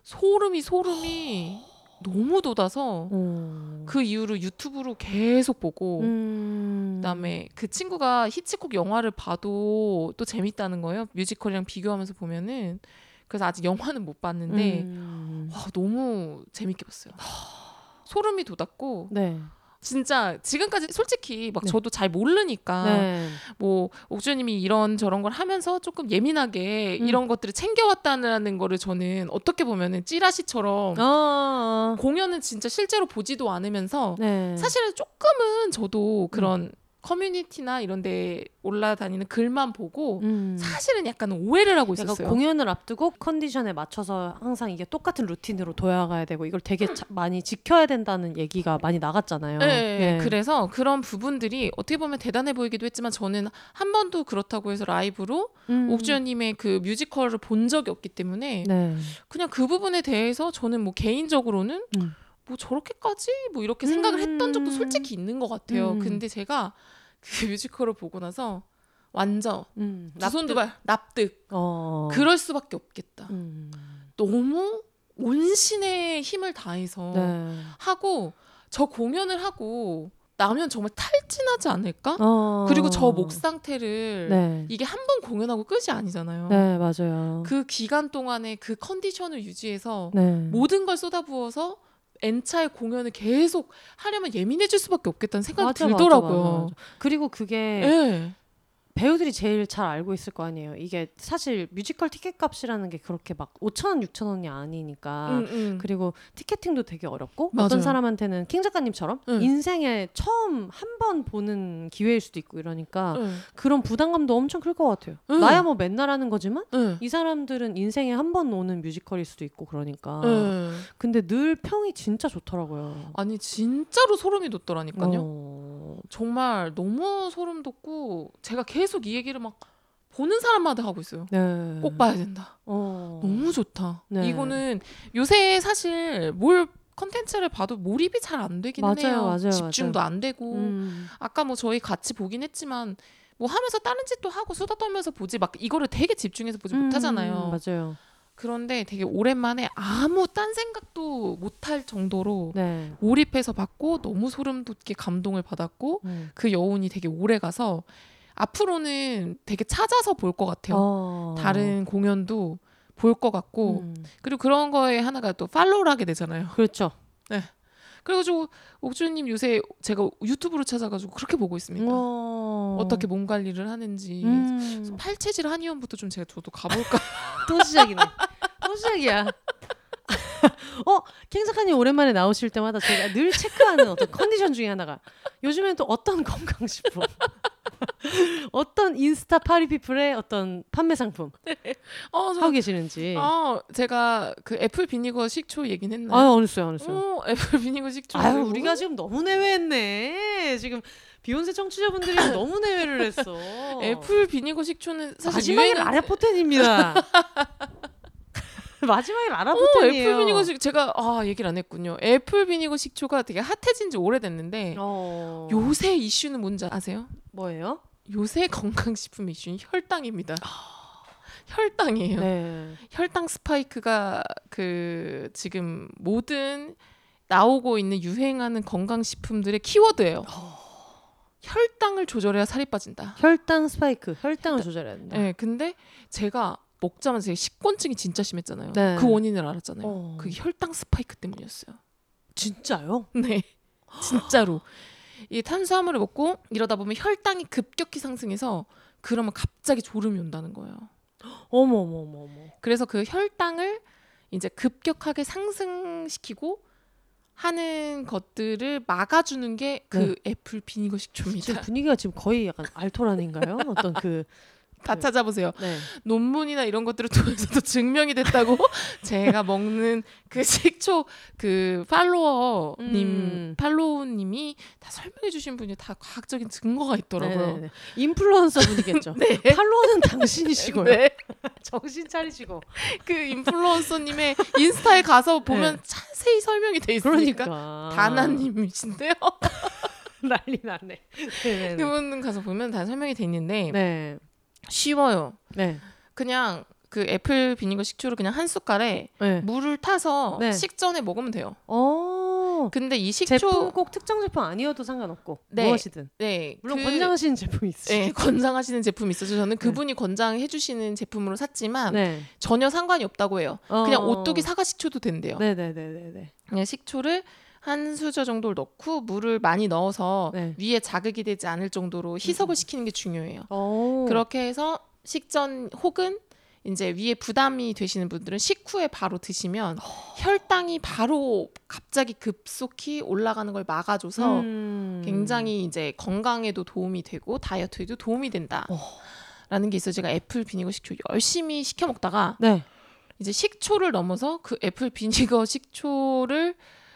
소름이 소름이 너무 돋아서 음. 그 이후로 유튜브로 계속 보고 음. 그다음에 그 친구가 히치콕 영화를 봐도 또 재밌다는 거예요. 뮤지컬이랑 비교하면서 보면은 그래서 아직 영화는 못 봤는데 음. 와 너무 재밌게 봤어요. 소름이 돋았고 네. 진짜 지금까지 솔직히 막 네. 저도 잘 모르니까 네. 뭐 옥주님이 이런 저런 걸 하면서 조금 예민하게 음. 이런 것들을 챙겨왔다는 거를 저는 어떻게 보면은 찌라시처럼 아. 공연은 진짜 실제로 보지도 않으면서 네. 사실은 조금은 저도 그런 커뮤니티나 이런 데 올라다니는 글만 보고 음. 사실은 약간 오해를 하고 있었어요. 공연을 앞두고 컨디션에 맞춰서 항상 이게 똑같은 루틴으로 돌아가야 되고 이걸 되게 자- 많이 지켜야 된다는 얘기가 많이 나갔잖아요. 네, 그래서 그런 부분들이 어떻게 보면 대단해 보이기도 했지만 저는 한 번도 그렇다고 해서 라이브로 음. 옥주현님의 그 뮤지컬을 본 적이 없기 때문에 네. 그냥 그 부분에 대해서 저는 뭐 개인적으로는 음. 뭐 저렇게까지 뭐 이렇게 생각을 했던 적도 음. 솔직히 있는 것 같아요. 음. 근데 제가 그 뮤지컬을 보고 나서 완전 음. 두 손 두발 납득. 어. 그럴 수밖에 없겠다. 음. 너무 온신의 힘을 다해서 네. 하고 저 공연을 하고 나면 정말 탈진하지 않을까? 어. 그리고 저 목 상태를 네. 이게 한 번 공연하고 끝이 아니잖아요. 네, 맞아요. 그 기간 동안에 그 컨디션을 유지해서 네. 모든 걸 쏟아부어서 N차의 공연을 계속 하려면 예민해질 수밖에 없겠다는 생각이 맞아, 들더라고요. 맞아, 맞아. 그리고 그게 예. 배우들이 제일 잘 알고 있을 거 아니에요. 이게 사실 뮤지컬 티켓 값이라는 게 그렇게 막 5천 원, 6천 원이 아니니까. 음, 음. 그리고 티켓팅도 되게 어렵고 맞아요. 어떤 사람한테는 캥 작가님처럼 응. 인생에 처음 한 번 보는 기회일 수도 있고 이러니까 응, 그런 부담감도 엄청 클 것 같아요. 응. 나야 뭐 맨날 하는 거지만 응. 이 사람들은 인생에 한 번 오는 뮤지컬일 수도 있고 그러니까. 응. 근데 늘 평이 진짜 좋더라고요. 아니 진짜로 소름이 돋더라니까요. 어. 정말 너무 소름 돋고 제가 계속 이 얘기를 막 보는 사람마다 하고 있어요. 네. 꼭 봐야 된다. 어. 너무 좋다. 네. 이거는 요새 사실 뭘 컨텐츠를 봐도 몰입이 잘 안 되긴 맞아요, 해요. 맞아요, 집중도 안 되고 음. 아까 뭐 저희 같이 보긴 했지만 뭐 하면서 다른 짓도 하고 수다 떨면서 보지 막 이거를 되게 집중해서 보지 음, 못하잖아요. 맞아요. 그런데 되게 오랜만에 아무 딴 생각도 못할 정도로 네. 몰입해서 봤고 너무 소름 돋게 감동을 받았고 음. 그 여운이 되게 오래 가서 앞으로는 되게 찾아서 볼 것 같아요. 어. 다른 공연도 볼 것 같고 음. 그리고 그런 거에 하나가 또 팔로우를 하게 되잖아요. 그렇죠. 그래가지고 옥주님 요새 제가 유튜브로 찾아가지고 그렇게 보고 있습니다. 어. 어떻게 몸 관리를 하는지 음. 팔체질 한의원부터 좀 제가 저도 가볼까. 또 시작이네. 또 시작이야. 어, 캥 작가님 오랜만에 나오실 때마다 제가 늘 체크하는 어떤 컨디션 중에 하나가 요즘엔 또 어떤 건강 식품 어떤 인스타 party people의 어떤 판매 상품 어, 저, 하고 계시는지. 어, 제가 그 apple vinegar 식초 얘기는 했나요? 아유, 안 했어요, 안 했어요. 어, apple vinegar 식초. 아유, 우리가 지금 너무 내외했네. 지금 비혼세 청취자분들이 너무 내외를 했어. apple vinegar 식초는 사실 마지막에 유행한- 라레포텐입니다. 마지막에 어, 라라포텐이에요. apple vinegar 식 제가 아 얘기를 안 했군요. apple vinegar 식초가 되게 핫해진 지 오래됐는데 어... 요새 이슈는 뭔지 아세요? 뭐예요? 요새 건강식품 이슈는 혈당입니다. 혈당이에요. 네. 혈당 스파이크가 그 지금 모든 나오고 있는 유행하는 건강식품들의 키워드예요. 혈당을 조절해야 살이 빠진다. 혈당 스파이크, 혈당을 조절해야 된다. 네, 근데 제가 먹자마자 제가 식곤증이 진짜 심했잖아요. 네. 그 원인을 알았잖아요. 어. 그게 혈당 스파이크 때문이었어요. 진짜요? 네, 진짜로. 이 탄수화물을 먹고 이러다 보면 혈당이 급격히 상승해서 그러면 갑자기 졸음이 온다는 거예요. 어머 어머 어머 어머. 그래서 그 혈당을 이제 급격하게 상승시키고 하는 것들을 막아주는 게그 애플 비니거 식초입니다. 지금 분위기가 지금 거의 약간 알토란인가요? 어떤 그 다 찾아보세요. 네. 논문이나 이런 것들을 통해서도 증명이 됐다고 제가 먹는 그 식초 그 팔로워님 음. 팔로우님이 다 설명해 주신 분이 다 과학적인 증거가 있더라고요. 네네네. 인플루언서 분이겠죠. 네. 팔로워는 당신이시고요. 네. 정신 차리시고. 그 인플루언서님의 인스타에 가서 보면 네. 자세히 설명이 돼 있으니까 그러니까. 다나님이신데요. 난리 났네. 네네네. 그분 가서 보면 다 설명이 돼 있는데 네. 쉬워요. 네. 그냥 그 애플 비니거 식초를 그냥 한 숟갈에 네. 물을 타서 네. 식전에 먹으면 돼요. 어. 근데 이 식초 제품 꼭 특정 제품 아니어도 상관없고 네. 무엇이든 네 물론 그- 권장하시는 제품이 있으시죠. 네, 권장하시는 제품이 있어서 저는 그분이 권장해 주시는 제품으로 샀지만 네. 전혀 상관이 없다고 해요. 어. 그냥 오뚜기 사과 식초도 된대요. 네 네 네 네 네. 그냥 식초를 한 수저 정도를 넣고 물을 많이 넣어서 네. 위에 자극이 되지 않을 정도로 희석을 시키는 게 중요해요. 오. 그렇게 해서 식전 혹은 이제 위에 부담이 되시는 분들은 식후에 바로 드시면 혈당이 바로 갑자기 급속히 올라가는 걸 막아줘서 음. 굉장히 이제 건강에도 도움이 되고 다이어트에도 도움이 된다. 어. 라는 게 있어 요 제가 애플 비니거 식초 열심히 시켜 먹다가 네. 이제 식초를 넘어서 그 apple vinegar 식초를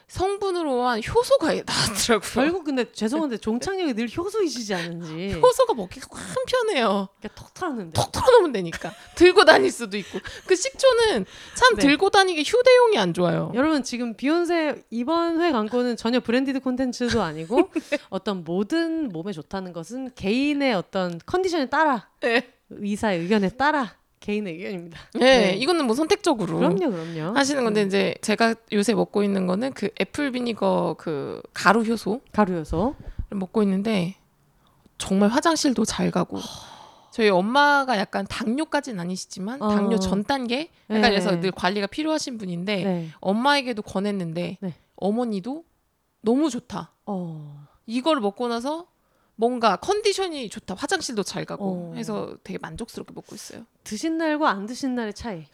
성분으로 한 효소가 나왔더라고요. 결국 근데 죄송한데 종착역이 늘 효소이시지 않은지 효소가 먹기가 참 편해요. 그러니까 턱 털었는데 톡 털어놓으면 되니까 들고 다닐 수도 있고 그 식초는 참 네. 들고 다니기 휴대용이 안 좋아요. 여러분 지금 비혼세 이번 회 광고는 전혀 branded 콘텐츠도 아니고 네. 어떤 모든 몸에 좋다는 것은 개인의 어떤 컨디션에 따라 네. 의사의 의견에 따라 개인의 의견입니다. 네, 네. 이거는 뭐 선택적으로 그럼요, 그럼요. 하시는 건데 이제 제가 요새 먹고 있는 거는 그 애플 비니거 그 가루 효소를 가루여서 먹고 있는데 정말 화장실도 잘 가고 저희 엄마가 약간 당뇨까지는 아니시지만 어. 당뇨 전 단계 약간 네. 그래서 늘 관리가 필요하신 분인데 네. 엄마에게도 권했는데 네. 어머니도 너무 좋다. 어. 이걸 먹고 나서 뭔가 컨디션이 좋다. 화장실도 잘 가고 어. 해서 되게 만족스럽게 먹고 있어요. 드신 날과 안 드신 날의 차이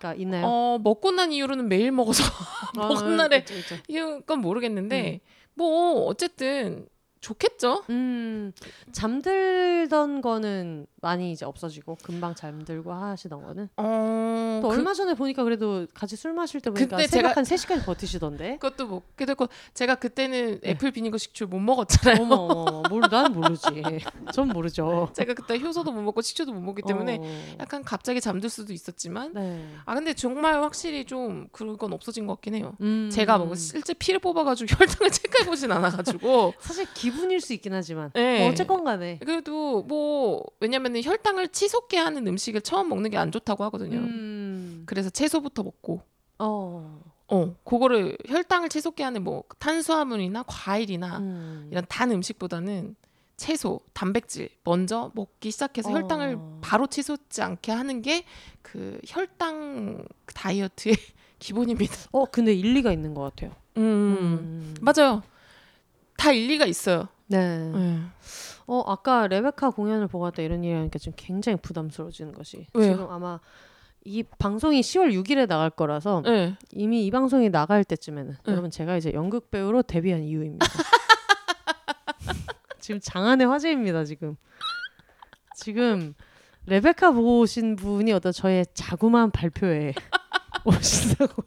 가 있나요? 어, 먹고 난 이후로는 매일 먹어서 먹은 날에 그쵸, 그쵸. 이건 모르겠는데 뭐 어쨌든 좋겠죠. 음 잠들던 거는 많이 이제 없어지고 금방 잠들고 하시던 거는 어, 또 그, 얼마 전에 보니까 그래도 같이 술 마실 때 보니까 그때 새벽 제가- 한 3시까지 버티시던데 그것도 먹게 됐고 제가 그때는 네. 애플 비니거 식초 못 먹었잖아요. 어머 어머 모르 난 모르지 전 모르죠 제가 그때 효소도 못 먹고 식초도 못 먹기 때문에 어. 약간 갑자기 잠들 수도 있었지만 네. 아 근데 정말 확실히 좀 그건 없어진 것 같긴 해요. 음. 제가 뭐 실제 피를 뽑아가지고 혈당을 체크해 보진 않아가지고 사실 기 분일 수 있긴 하지만 네. 뭐 어쨌건 간에 그래도 뭐 왜냐면은 혈당을 치솟게 하는 음식을 처음 먹는 게 안 좋다고 하거든요. 음. 그래서 채소부터 먹고 어. 어 그거를 혈당을 치솟게 하는 뭐 탄수화물이나 과일이나 음. 이런 단 음식보다는 채소, 단백질 먼저 먹기 시작해서 어. 혈당을 바로 치솟지 않게 하는 게 그 혈당 다이어트의 기본입니다. 어 근데 일리가 있는 것 같아요 음, 음. 맞아요. 다 일리가 있어요. 네. 네. 어 아까 레베카 공연을 보고 왔다 이런 얘기하니까 지금 굉장히 부담스러워지는 것이 왜요? 지금 아마 이 방송이 10월 6일에 나갈 거라서 네. 이미 이 방송이 나갈 때쯤에는 네. 여러분 제가 이제 연극 배우로 데뷔한 이유입니다. 지금 장안의 화제입니다 지금. 지금 레베카 보고 오신 분이 어떤 저의 자그마한 발표에 오신다고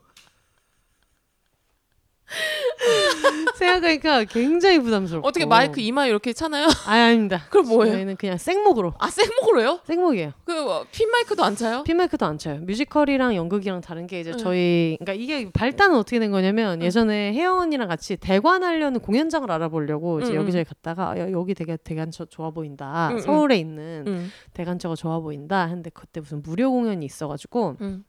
생각하니까 굉장히 부담스럽고 어떻게 마이크 이마에 이렇게 차나요? 아 아닙니다. 그럼 뭐예요? 저희는 그냥 생목으로 아 생목으로요? 생목이에요. 그핀 마이크도 안 차요? 핀 마이크도 안 쳐요. 뮤지컬이랑 연극이랑 다른 게 이제 응. 저희 그러니까 이게 발단은 어떻게 된 거냐면 응. 예전에 혜영 언니랑 같이 대관하려는 공연장을 알아보려고 이제 응, 응. 여기저기 갔다가 야, 여기 되게 대관처 좋아 보인다. 서울에 있는 응. 대관처가 좋아 보인다. 했는데 그때 무슨 무료 공연이 있어가지고 응.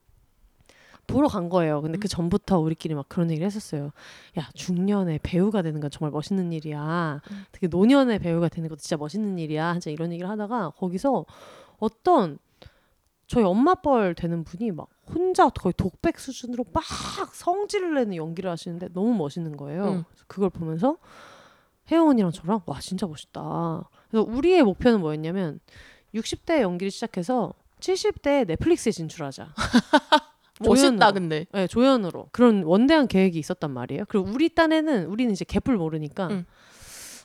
보러 간 거예요. 근데 음. 그 전부터 우리끼리 막 그런 얘기를 했었어요. 야 중년에 배우가 되는 건 정말 멋있는 일이야. 음. 특히 노년에 배우가 되는 것도 진짜 멋있는 일이야. 한자 이런 얘기를 하다가 거기서 어떤 저희 엄마 뻘 되는 분이 막 혼자 거의 독백 수준으로 막 성질을 내는 연기를 하시는데 너무 멋있는 거예요. 음. 그걸 보면서 언니랑 저랑 와 진짜 멋있다. 그래서 우리의 목표는 뭐였냐면 60대 연기를 시작해서 70대 넷플릭스에 진출하자. 멋있다 조연으로. 근데. 네, 조연으로 그런 원대한 계획이 있었단 말이에요. 그리고 우리 딴에는 우리는 이제 개뿔 모르니까 응.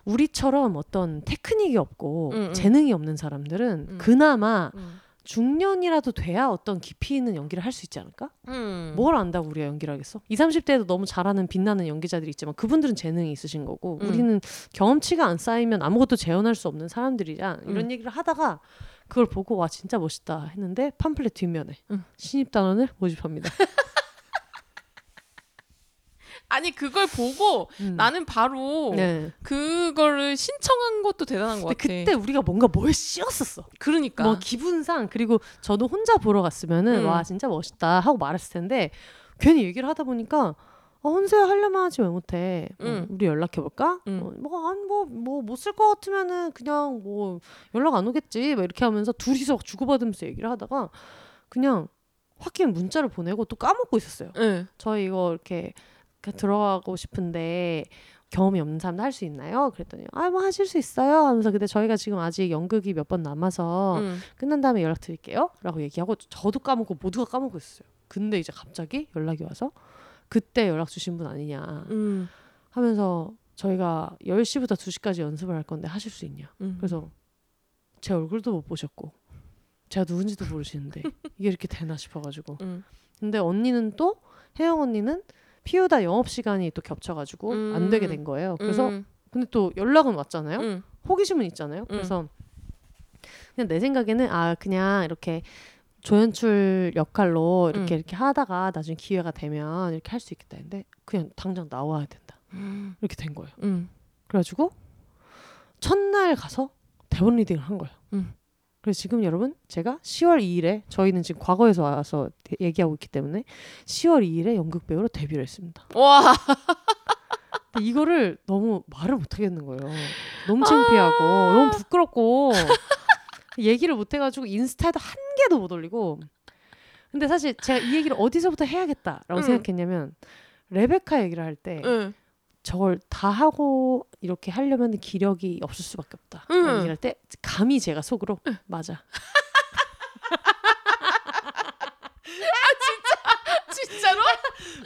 우리처럼 어떤 테크닉이 없고 응, 응. 재능이 없는 사람들은 응. 그나마 응. 중년이라도 돼야 어떤 깊이 있는 연기를 할 수 있지 않을까? 응. 뭘 안다고 우리가 연기를 하겠어? 20, 30대에도 너무 잘하는 빛나는 연기자들이 있지만 그분들은 재능이 있으신 거고 응. 우리는 경험치가 안 쌓이면 아무것도 재현할 수 없는 사람들이자 이런 응. 얘기를 하다가 그걸 보고 와 진짜 멋있다 했는데 팜플렛 뒷면에 응. 신입 단원을 모집합니다. 아니 그걸 보고 음. 나는 바로 네. 그거를 신청한 것도 대단한 것 같아. 그때 우리가 뭔가 뭘 씌웠었어. 그러니까. 뭐 기분상 그리고 저도 혼자 보러 갔으면은 음. 와 진짜 멋있다 하고 말했을 텐데 괜히 얘기를 하다 보니까 어, 혼자 하려면 하지 왜 못해? 어, 음. 우리 연락해 볼까? 음. 어, 뭐뭐뭐못 쓸 것 같으면은 그냥 뭐 연락 안 오겠지. 막 이렇게 하면서 둘이서 막 주고받으면서 얘기를 하다가 그냥 확인 문자를 보내고 또 까먹고 있었어요. 응. 저희 이거 이렇게 그 들어가고 싶은데 경험이 없는 사람도 할 수 있나요? 그랬더니 아 뭐 하실 수 있어요 하면서 근데 저희가 지금 아직 연극이 몇 번 남아서 응. 끝난 다음에 연락 드릴게요 라고 얘기하고 저도 까먹고 모두가 까먹고 있었어요 근데 이제 갑자기 연락이 와서 그때 연락 주신 분 아니냐 응. 하면서 저희가 10시부터 2시까지 연습을 할 건데 하실 수 있냐 응. 그래서 제 얼굴도 못 보셨고 제가 누군지도 모르시는데 이게 이렇게 되나 싶어가지고 응. 근데 언니는 또 혜영 언니는 피우다 영업 시간이 또 겹쳐가지고 안 되게 된 거예요. 그래서 응. 근데 또 연락은 왔잖아요. 응. 호기심은 있잖아요. 그래서 그냥 내 생각에는 아 그냥 이렇게 조연출 역할로 이렇게 음. 이렇게 하다가 나중에 기회가 되면 이렇게 할 수 있겠다 했는데 그냥 당장 나와야 된다 응. 이렇게 된 거예요. 응. 그래가지고 첫날 가서 대본 리딩을 한 거예요. 음. 그래서 지금 여러분 제가 10월 2일에 저희는 지금 과거에서 와서 대- 얘기하고 있기 때문에 10월 2일에 연극 배우로 데뷔를 했습니다. 와. 이거를 너무 말을 못 하겠는 거예요. 너무 창피하고 너무 부끄럽고 얘기를 못 해가지고 인스타에도 한 개도 못 올리고. 근데 사실 제가 이 얘기를 어디서부터 해야겠다라고 응. 생각했냐면 레베카 얘기를 할때 응. 저걸 다 하고 이렇게 하려면 기력이 없을 수밖에 없다. 응. 얘기를 할 때 감히 제가 속으로 맞아. 진짜로?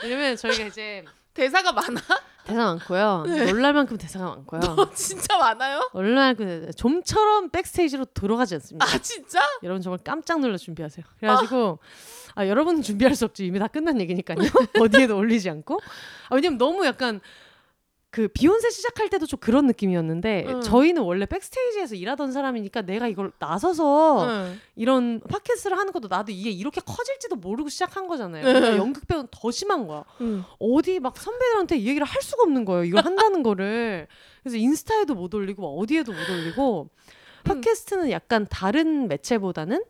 왜냐면 저희가 이제 대사가 많아? 대사 많고요. 놀랄 만큼 대사가 많고요. 어, 진짜 많아요? 놀랄 만큼 대사- 좀처럼 백스테이지로 들어가지 않습니다. 아 진짜? 여러분 정말 깜짝 놀라 준비하세요. 그래가지고 아, 여러분은 준비할 수 없죠. 이미 다 끝난 얘기니까요. 어디에도 올리지 않고. 아, 왜냐면 너무 약간 그 비욘세 시작할 때도 좀 그런 느낌이었는데 응. 저희는 원래 백스테이지에서 일하던 사람이니까 내가 이걸 나서서 응. 이런 팟캐스트를 하는 것도 나도 이게 이렇게 커질지도 모르고 시작한 거잖아요. 응. 연극 배우는 더 심한 거야. 응. 어디 막 선배들한테 이 얘기를 할 수가 없는 거예요. 이걸 한다는 거를. 그래서 인스타에도 못 올리고 막 어디에도 못 올리고 팟캐스트는 약간 다른 매체보다는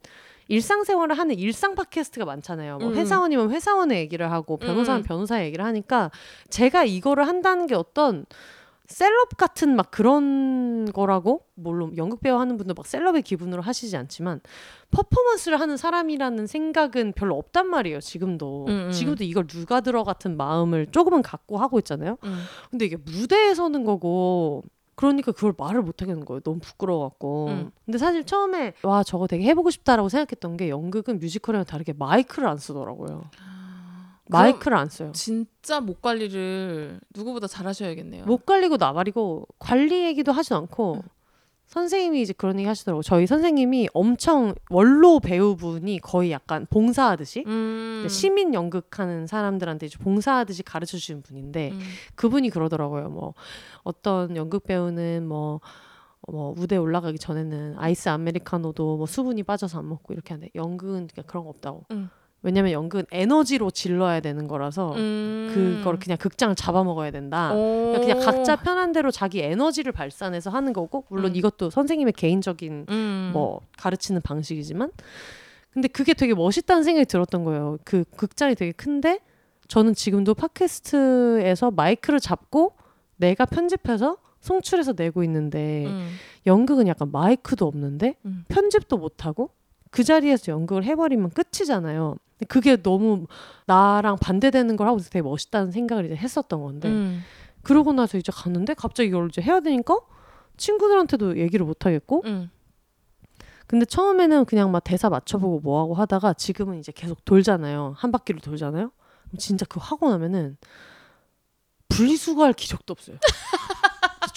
일상생활을 하는 일상 팟캐스트가 많잖아요. 뭐 음. 회사원이면 회사원의 얘기를 하고 변호사는 음. 변호사의 얘기를 하니까 제가 이거를 한다는 게 어떤 셀럽 같은 막 그런 거라고 물론 연극 배우 하는 분들 막 셀럽의 기분으로 하시지 않지만 퍼포먼스를 하는 사람이라는 생각은 별로 없단 말이에요 지금도 음, 음. 지금도 이걸 누가 들어 같은 마음을 조금은 갖고 하고 있잖아요 응. 근데 이게 무대에 서는 거고 그러니까 그걸 말을 못 하겠는 거예요. 너무 부끄러워갖고. 음. 근데 사실 처음에 와 저거 되게 해보고 싶다라고 생각했던 게 연극은 뮤지컬이랑 다르게 마이크를 안 쓰더라고요. 마이크를 안 써요. 진짜 목 관리를 누구보다 잘 하셔야겠네요. 못 관리고 나발이고 관리 얘기도 하지 않고 선생님이 이제 그런 얘기 하시더라고. 저희 선생님이 엄청 원로 배우분이 거의 약간 봉사하듯이 음. 시민 연극하는 사람들한테 이제 봉사하듯이 가르쳐 주시는 분인데 음. 그분이 그러더라고요. 뭐 어떤 연극 배우는 뭐, 뭐 무대 에 올라가기 전에는 아이스 아메리카노도 뭐 수분이 빠져서 안 먹고 이렇게 하는데 연극은 그냥 그런 거 없다고. 음. 왜냐면 연극은 에너지로 질러야 되는 거라서 음. 그걸 그냥 극장을 잡아먹어야 된다. 오. 그냥 각자 편한 대로 자기 에너지를 발산해서 하는 거고 물론 음. 이것도 선생님의 개인적인 음. 뭐 가르치는 방식이지만 근데 그게 되게 멋있다는 생각이 들었던 거예요. 그 극장이 되게 큰데 저는 지금도 팟캐스트에서 마이크를 잡고 내가 편집해서 송출해서 내고 있는데 음. 연극은 약간 마이크도 없는데 음. 편집도 못 하고 그 자리에서 연극을 해버리면 끝이잖아요. 그게 너무 나랑 반대되는 걸 하고 있어서 되게 멋있다는 생각을 이제 했었던 건데 음. 그러고 나서 이제 갔는데 갑자기 이걸 이제 해야 되니까 친구들한테도 얘기를 못 하겠고 음. 근데 처음에는 그냥 막 대사 맞춰보고 뭐 하고 하다가 지금은 이제 계속 돌잖아요 한 바퀴를 돌잖아요 진짜 그거 하고 나면은 분리수거할 기력도 없어요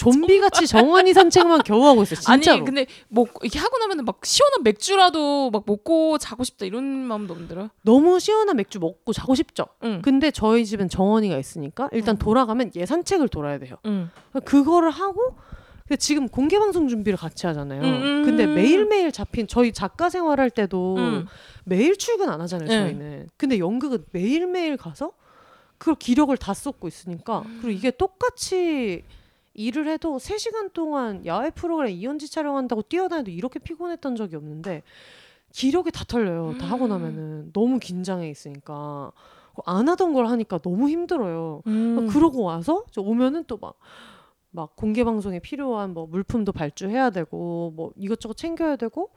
좀비 같이 정원이 산책만 겨우 하고 있어요 진짜로 아니 근데 뭐 이렇게 하고 나면은 막 시원한 맥주라도 막 먹고 자고 싶다 이런 마음도 안 들어요? 너무 시원한 맥주 먹고 자고 싶죠 응. 근데 저희 집엔 정원이가 있으니까 일단 음. 돌아가면 얘 산책을 돌아야 돼요 응. 그거를 하고 지금 공개 방송 준비를 같이 하잖아요. 음. 근데 매일매일 잡힌 저희 작가 생활할 때도 음. 매일 출근 안 하잖아요, 네. 저희는. 근데 연극은 매일매일 가서 그걸 기력을 다 쏟고 있으니까 그리고 이게 똑같이 일을 해도 3시간 동안 야외 프로그램 이연지 촬영한다고 뛰어다녀도 이렇게 피곤했던 적이 없는데 기력이 다 털려요. 다 하고 나면은 너무 긴장해 있으니까 안 하던 걸 하니까 너무 힘들어요. 음. 그러고 와서 오면은 또 막 막 공개 방송에 필요한 뭐 물품도 발주해야 되고 뭐 이것저것 챙겨야 되고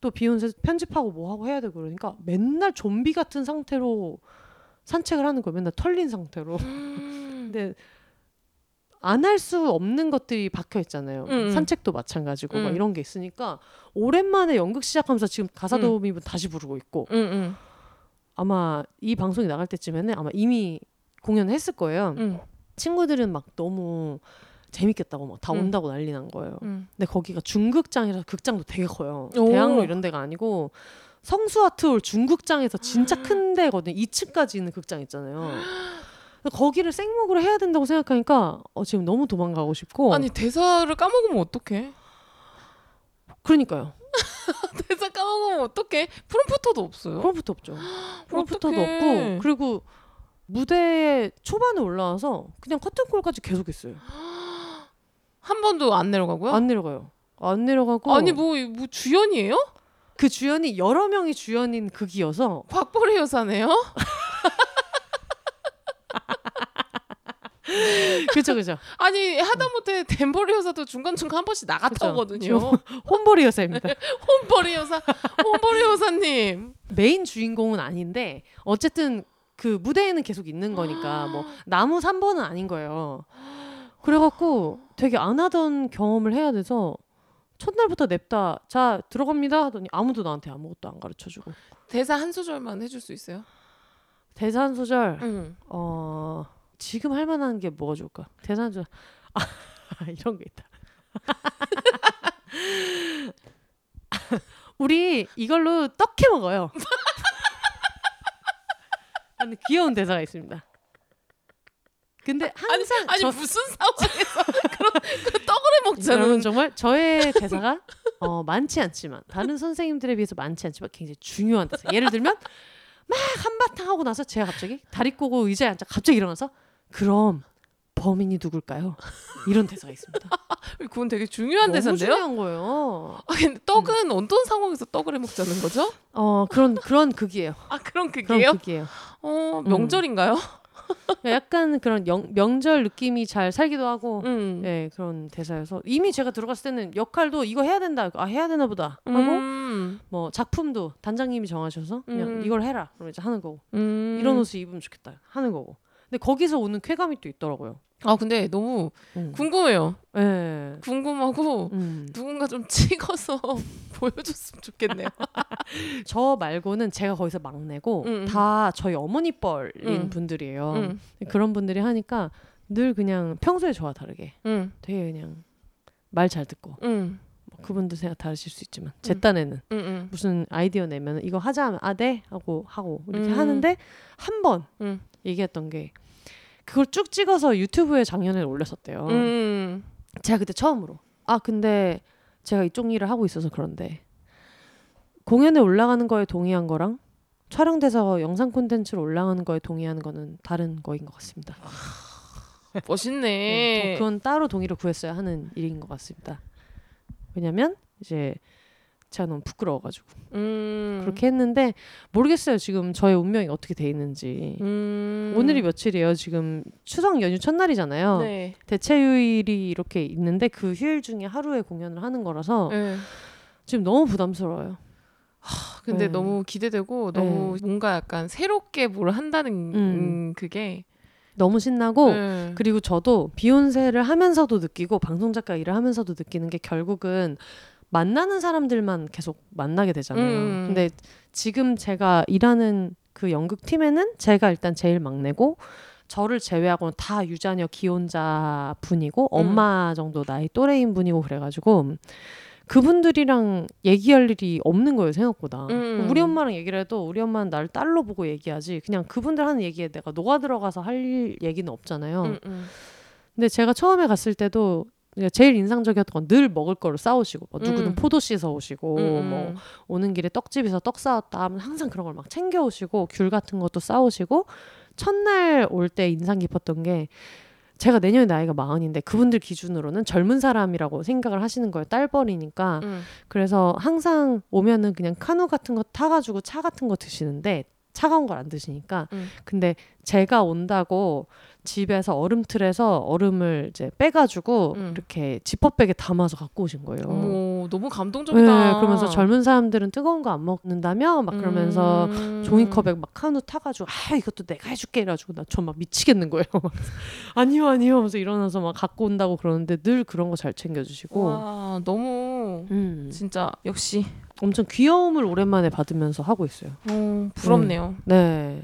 또 비욘세 편집하고 뭐 하고 해야 되고 그러니까 맨날 좀비 같은 상태로 산책을 하는 거예요. 맨날 털린 상태로. 음. 근데 안 할 수 없는 것들이 박혀 있잖아요. 음, 음. 산책도 마찬가지고 막 음. 이런 게 있으니까 오랜만에 연극 시작하면서 지금 가사 음. 도우미분 다시 부르고 있고 응, 응, 아마 이 방송이 나갈 때쯤에는 아마 이미 공연을 했을 거예요. 응, 친구들은 막 너무 재밌겠다고 막다 음. 온다고 난리 난 거예요. 응. 근데 거기가 중극장이라서 극장도 되게 커요. 오. 대학로 이런 데가 아니고 성수아트홀 중극장에서 진짜 큰 데거든요. 2층까지 있는 극장 있잖아요. 거기를 생목으로 해야 된다고 생각하니까 어, 지금 너무 도망가고 싶고 아니 대사를 까먹으면 어떡해? 그러니까요. 대사 까먹으면 어떡해? 프롬프터도 없어요. 프롬프트 없죠. 프롬프터도 어떡해. 없고 그리고 무대에 초반에 올라와서 그냥 커튼콜까지 계속 했어요. 한 번도 안 내려가고요? 안 내려가요. 안 내려가고 아니 뭐, 뭐 주연이에요? 그 주연이 여러 명이 주연인 극이어서 곽보리 여사네요? 그죠 그죠 아니 하다못해 덴버리 여사도 중간 중간 한 번씩 나갔다. 오거든요. 홈보리 여사입니다. 홈버리 여사, 홈버리 여사님. 메인 주인공은 아닌데 어쨌든 그 무대에는 계속 있는 거니까 뭐 나무 3번은 아닌 거예요. 그래갖고 되게 안 하던 경험을 해야 돼서 첫날부터 냅다 자 들어갑니다 하더니 아무도 나한테 아무것도 안 가르쳐주고 대사 한 소절만 해줄 수 있어요? 대사 한 소절 응. 어 지금 할 만한 게 뭐가 좋을까? 대사 한 소절 아 이런 게 있다. 우리 이걸로 떡해 먹어요. 아니 귀여운 대사가 있습니다. 근데 항상 아니 저, 무슨 상황에서 그런 그 떡을 해 먹자는 정말 저의 대사가 어, 많지 않지만 다른 선생님들에 비해서 많지 않지만 굉장히 중요한 대사. 예를 들면 막 한바탕 하고 나서 제가 갑자기 다리 꼬고 의자에 앉아 갑자기 일어나서 그럼 범인이 누굴까요? 이런 대사가 있습니다. 그건 되게 중요한 대사인데요. 중요한 거예요. 아, 근데 떡은 어떤 상황에서 떡을 해 먹자는 거죠? 어 그런 그런 극이에요. 아 그런 그런 그게요? 극이에요. 어 명절인가요? 약간 그런 영, 명절 느낌이 잘 살기도 하고 음. 네, 그런 대사여서 이미 제가 들어갔을 때는 역할도 이거 해야 된다. 아 해야 되나 보다 하고 음. 뭐 작품도 단장님이 정하셔서 그냥 음. 이걸 해라 그러면 이제 하는 거고 음. 이런 옷을 입으면 좋겠다 하는 거고 근데 거기서 오는 쾌감이 또 있더라고요. 아 근데 너무 음. 궁금해요. 예. 궁금하고 음. 누군가 좀 찍어서 보여줬으면 좋겠네요. 저 말고는 제가 거기서 막내고 음, 음. 다 저희 어머니 뻘인 음. 분들이에요. 음. 그런 분들이 하니까 늘 그냥 평소에 저와 다르게 음. 되게 그냥 말 잘 듣고 음. 그분들 생각 다르실 수 있지만 제 음. 딴에는 응, 응. 무슨 아이디어 내면 이거 하자 하면 아네 하고 하고 이렇게 음. 하는데 한번 음. 얘기했던 게 그걸 쭉 찍어서 유튜브에 작년에 올렸었대요. 음. 제가 그때 처음으로 아 근데 제가 이쪽 일을 하고 있어서 그런데 공연에 올라가는 거에 동의한 거랑 촬영돼서 영상 콘텐츠로 올라가는 거에 동의하는 거는 다른 거인 것 같습니다. 네, 멋있네. 더- 그건 따로 동의를 구했어야 하는 일인 것 같습니다. 왜냐면 이제 제가 너무 부끄러워가지고 음. 그렇게 했는데 모르겠어요 지금 저의 운명이 어떻게 돼 있는지 음. 오늘이 며칠이에요 지금 추석 연휴 첫날이잖아요 네. 대체휴일이 이렇게 있는데 그 휴일 중에 하루에 공연을 하는 거라서 네. 지금 너무 부담스러워요 근데 네. 너무 기대되고 너무 뭔가 약간 새롭게 뭘 한다는 음. 음, 그게 너무 신나고 네. 그리고 저도 비욘세를 하면서도 느끼고 방송 작가 일을 하면서도 느끼는 게 결국은 만나는 사람들만 계속 만나게 되잖아요. 음. 근데 지금 제가 일하는 그 연극 팀에는 제가 일단 제일 막내고 저를 제외하고는 다 유자녀 기혼자 분이고 음. 엄마 정도 나이 또래인 분이고 그래가지고 그분들이랑 얘기할 일이 없는 거예요 생각보다. 음. 우리 엄마랑 얘기를 해도 우리 엄마는 나를 딸로 보고 얘기하지 그냥 그분들 하는 얘기에 내가 녹아 들어가서 할 얘기는 없잖아요. 음, 음. 근데 제가 처음에 갔을 때도 제일 인상적이었던 건 늘 먹을 거를 싸오시고 뭐 누구는 음. 포도 씻어 오시고 음, 뭐 음. 오는 길에 떡집에서 떡 싸왔다 하면 항상 그런 걸 막 챙겨 오시고 귤 같은 것도 싸오시고 첫날 올 때 인상 깊었던 게 제가 내년에 나이가 마흔인데 그분들 기준으로는 젊은 사람이라고 생각을 하시는 거예요 딸벌이니까 음. 그래서 항상 오면은 그냥 카누 같은 거 타가지고 차 같은 거 드시는데 차가운 걸 안 드시니까 음. 근데 제가 온다고 집에서 얼음틀에서 얼음을 이제 빼가지고 음. 이렇게 지퍼백에 담아서 갖고 오신 거예요. 너무 네, 감동적이다. 그러면서 젊은 사람들은 뜨거운 거 안 먹는다며 막 그러면서 음. 종이컵에 막 카누 타가지고 아 이것도 내가 해줄게 이래가지고 나저막 미치겠는 거예요. 아니요 아니요 하면서 일어나서 막 갖고 온다고 그러는데 늘 그런 거 잘 챙겨주시고 와 너무 음, 진짜 역시 엄청 귀여움을 오랜만에 받으면서 하고 있어요. 어, 부럽네요. 네.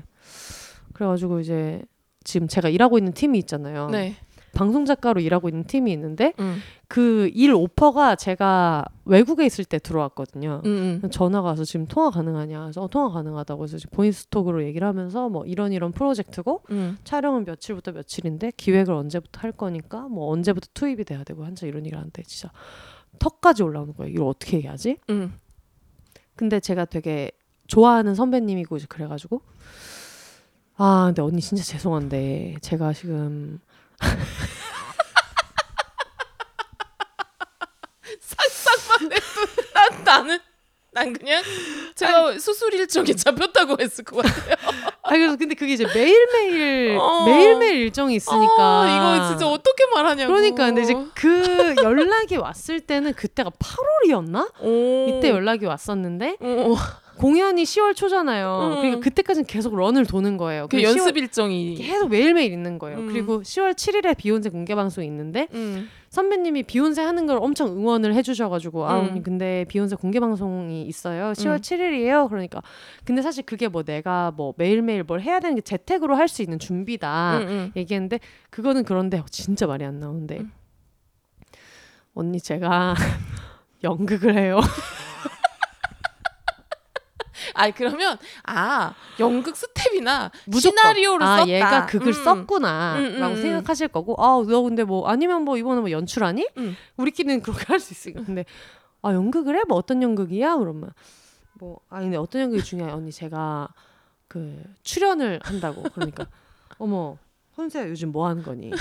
그래가지고 이제 지금 제가 일하고 있는 팀이 있잖아요. 네. 방송 작가로 일하고 있는 팀이 있는데 음. 그일 오퍼가 제가 외국에 있을 때 들어왔거든요. 음, 음. 전화가 와서 지금 통화 가능하냐 그래서 어, 통화 가능하다고 해서 보이스톡으로 얘기를 하면서 뭐 이런 이런 프로젝트고 음. 촬영은 며칠부터 며칠인데 기획을 언제부터 할 거니까 뭐 언제부터 투입이 돼야 되고 한참 이런 얘기를 하는데 진짜 턱까지 올라오는 거예요. 이걸 어떻게 얘기하지? 음. 근데 제가 되게 좋아하는 선배님이고 이제 그래가지고 아 근데 언니 진짜 죄송한데 제가 지금 상상만 해도 난 나는 난 그냥 제가 수술 일정이 잡혔다고 했을 것 같아요. 아 그래서 근데 그게 이제 매일 매일 어. 매일 매일 일정이 있으니까 어, 이거 진짜 어떻게 말하냐고. 그러니까 근데 이제 그 연락이 왔을 때는 그때가 8월이었나? 오. 이때 연락이 왔었는데 오. 공연이 10월 초잖아요. 음. 그러니까 그때까지는 계속 런을 도는 거예요. 그 그리고 10월 연습 일정이. 계속 매일매일 있는 거예요. 음. 그리고 10월 7일에 비욘세 공개 방송이 있는데 음. 선배님이 비욘세 하는 걸 엄청 응원을 해주셔가지고 아 음. 언니 근데 비욘세 공개 방송이 있어요 10월 음. 7일이에요 그러니까 근데 사실 그게 뭐 내가 뭐 매일매일 뭘 해야 되는 게 재택으로 할 수 있는 준비다 음, 음. 얘기했는데 그거는 그런데 진짜 말이 안 나오는데 음. 언니 제가 연극을 해요 아 그러면 아 연극 스텝이나 무조건. 시나리오를 아 썼다. 얘가 극을 음. 썼구나라고 음, 음, 음. 생각하실 거고 아너 근데 뭐 아니면 뭐 이번에 뭐 연출하니 음. 우리끼리는 그렇게 할 수 있으니까 근데 아 연극을 해? 뭐 어떤 연극이야? 그러면 뭐 아니 근데 어떤 연극이 중요해 언니 제가 그 출연을 한다고 그러니까 어머 혼세야 요즘 뭐 하는 거니?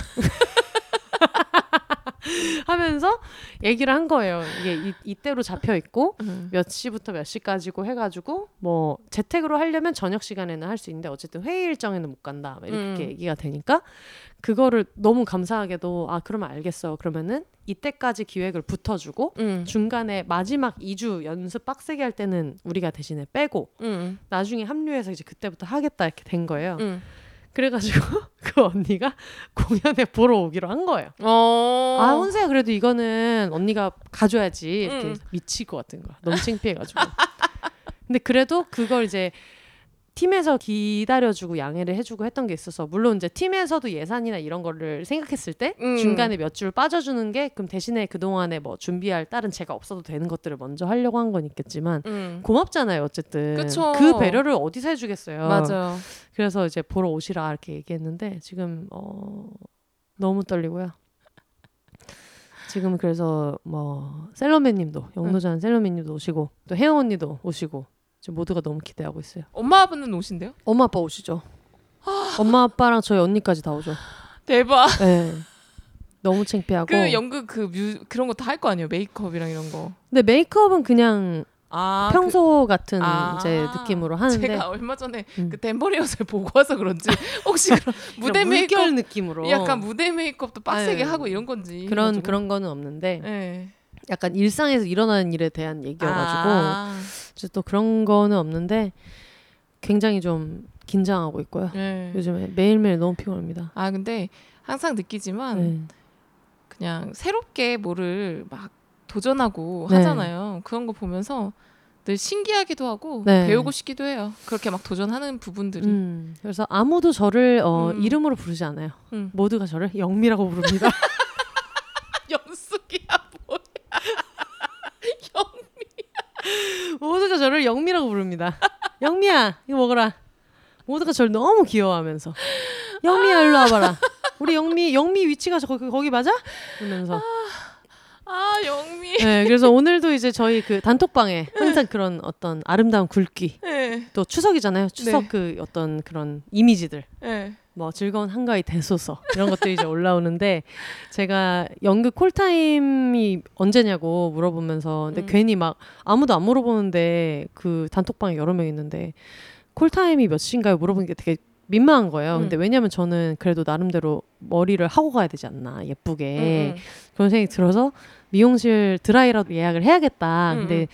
하면서 얘기를 한 거예요. 이게 이, 이때로 잡혀 있고 음. 몇 시부터 몇 시까지고 해가지고 뭐 재택으로 하려면 저녁 시간에는 할 수 있는데 어쨌든 회의 일정에는 못 간다 막 이렇게 음. 얘기가 되니까 그거를 너무 감사하게도 아 그러면 알겠어 그러면은 이때까지 기획을 붙어주고 음. 중간에 마지막 2주 연습 빡세게 할 때는 우리가 대신에 빼고 음. 나중에 합류해서 이제 그때부터 하겠다 이렇게 된 거예요. 음. 그래가지고 그 언니가 공연에 보러 오기로 한 거예요. 어. 아 혼세야 그래도 이거는 언니가 가져야지 이렇게 음. 미칠 것 같은 거야. 너무 창피해가지고. 근데 그래도 그걸 이제 팀에서 기다려주고 양해를 해주고 했던 게 있어서 물론 이제 팀에서도 예산이나 이런 거를 생각했을 때 음. 중간에 몇 줄 빠져주는 게 그럼 대신에 그 동안에 뭐 준비할 다른 제가 없어도 되는 것들을 먼저 하려고 한 건 있겠지만 음. 고맙잖아요 어쨌든 그쵸. 그 배려를 어디서 해주겠어요. 맞아요. 그래서 이제 보러 오시라 이렇게 얘기했는데 지금 어 너무 떨리고요. 지금 그래서 뭐 셀러맨님도 영노전 셀러맨님도 오시고 또 혜영 언니도 오시고 지금 모두가 너무 기대하고 있어요. 엄마 아빠는 오신대요? 엄마 아빠 오시죠. 엄마 아빠랑 저희 언니까지 다 오죠. 대박. 네. 너무 창피하고. 그 연극 그 뮤, 그런 거 다 할 거 아니에요? 메이크업이랑 이런 거. 근데 메이크업은 그냥 아, 평소 같은 아. 이제 느낌으로 그, 하는데 제가 얼마 전에 음. 그 덴버리어스를 보고 와서 그런지 혹시 그런 무대 메이크업 느낌으로 약간 무대 메이크업도 빡세게 네. 하고 이런 건지 그런 해가지고. 그런 거는 없는데 네. 약간 일상에서 일어나는 일에 대한 얘기여가지고 아, 이제 또 그런 거는 없는데 굉장히 좀 긴장하고 있고요. 네. 요즘에 매일매일 너무 피곤합니다. 아 근데 항상 느끼지만 네. 그냥 새롭게 뭐를 막 도전하고 네. 하잖아요. 그런 거 보면서 늘 신기하기도 하고 네. 배우고 싶기도 해요. 그렇게 막 도전하는 부분들이. 음, 그래서 아무도 저를 어, 음. 이름으로 부르지 않아요. 음. 모두가 저를 영미라고 부릅니다. 연숙이야 뭐야? 영 모두가 저를 영미라고 부릅니다. 영미야, 이거 먹어라. 모두가 저를 너무 귀여워하면서 영미야 일로 와봐라. 우리 영미 영미 위치가 저 거기, 거기 맞아? 이러면서 아 영미. 네, 그래서 오늘도 이제 저희 그 단톡방에 항상 그런 어떤 아름다운 굴기 네. 또 추석이잖아요. 추석 네. 그 어떤 그런 이미지들 네. 뭐 즐거운 한가위 대소서 이런 것들이 이제 올라오는데 제가 연극 콜타임이 언제냐고 물어보면서 근데 음. 괜히 막 아무도 안 물어보는데 그 단톡방에 여러 명 있는데 콜타임이 몇 시인가요 물어보는 게 되게 민망한 거예요. 음. 근데 왜냐면 저는 그래도 나름대로 머리를 하고 가야 되지 않나 예쁘게 음, 음. 그런 생각이 들어서 미용실 드라이라도 예약을 해야겠다. 음, 근데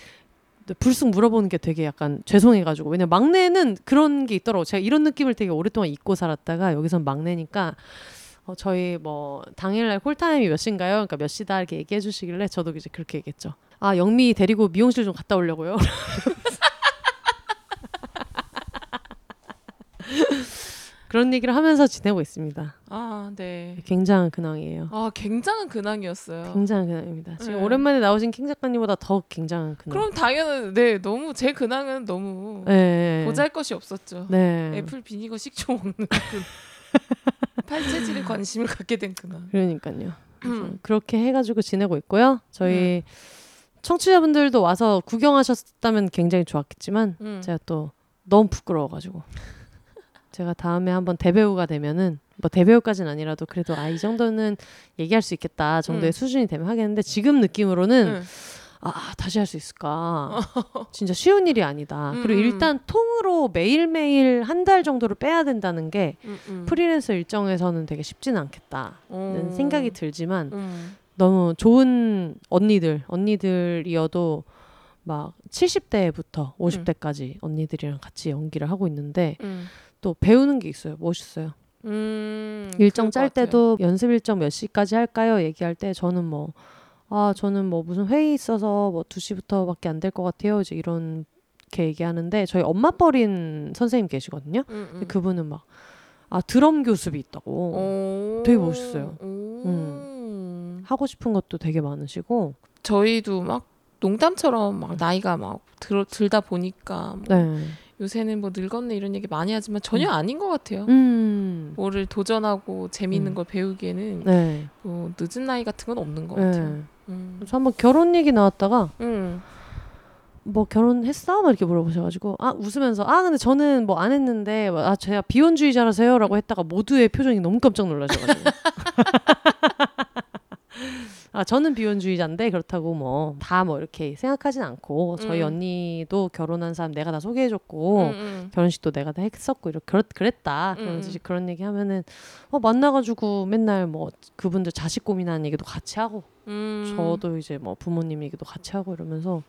불쑥 물어보는 게 되게 약간 죄송해가지고 왜냐면 막내는 그런 게 있더라고. 제가 이런 느낌을 되게 오랫동안 잊고 살았다가 여기선 막내니까 어, 저희 뭐 당일날 콜타임이 몇 시인가요? 그러니까 몇 시다 이렇게 얘기해 주시길래 저도 이제 그렇게 얘기했죠. 아 영미 데리고 미용실 좀 갔다 오려고요. 그런 얘기를 하면서 지내고 있습니다. 아 네. 굉장한 근황이에요. 아 굉장한 근황이었어요. 굉장한 근황입니다. 지금 네. 오랜만에 나오신 킹 작가님보다 더 굉장한 근황. 그럼 당연은 네 너무 제 근황은 너무 네. 보잘 것이 없었죠. 네. 애플 비니거 식초 먹는 그 팔체질에 관심을 갖게 된 근황. 그러니까요. 음. 그렇게 해가지고 지내고 있고요. 저희 청취자분들도 와서 구경하셨다면 굉장히 좋았겠지만 음. 제가 또 너무 부끄러워가지고 제가 다음에 한번 대배우가 되면은 뭐 대배우까지는 아니라도 그래도 아 이 정도는 얘기할 수 있겠다 정도의 음. 수준이 되면 하겠는데 지금 느낌으로는 음. 아 다시 할 수 있을까 진짜 쉬운 일이 아니다 음, 그리고 음. 일단 통으로 매일매일 한 달 정도를 빼야 된다는 게 음, 음. 프리랜서 일정에서는 되게 쉽지는 않겠다는 어. 생각이 들지만 음. 너무 좋은 언니들 언니들이어도 막 70대부터 50대까지 언니들이랑 같이 연기를 하고 있는데 음. 또 배우는 게 있어요 멋있어요 음. 일정 짤. 때도 연습 일정 몇 시까지 할까요 얘기할 때 저는 뭐 아 저는 뭐 무슨 회의 있어서 뭐 2시부터밖에 안 될 것 같아요 이제 이런 게 얘기하는데 저희 엄마 버린 선생님 계시거든요 음, 음. 그분은 막 아 드럼 교습이 있다고 오. 되게 멋있어요. 음. 하고 싶은 것도 되게 많으시고 저희도 막 농담처럼 막 나이가 막 들, 들다 보니까 뭐 네. 요새는 뭐 늙었네 이런 얘기 많이 하지만 전혀 아닌 것 같아요. 음. 뭐를 도전하고 재미있는 음. 걸 배우기에는 네. 뭐 늦은 나이 같은 건 없는 것 같아요. 네. 음. 그래서 한번 결혼 얘기 나왔다가 음. 뭐 결혼했어? 막 이렇게 물어보셔가지고 아 웃으면서 아 근데 저는 뭐 안 했는데 아 제가 비혼주의자라서요라고 했다가 모두의 표정이 너무 깜짝 놀라셔가지고 아 저는 비혼주의자인데 그렇다고 뭐다뭐 이렇게 생각하진 않고 저희 음. 언니도 결혼한 사람 내가 다 소개해줬고 음, 음. 결혼식도 내가 다 했었고 이렇게 그랬, 그랬다 음, 그러면서 음. 그런 얘기 하면은 어 만나가지고 맨날 뭐 그분들 자식 고민하는 얘기도 같이 하고 음. 저도 이제 뭐 부모님 얘기도 같이 하고 이러면서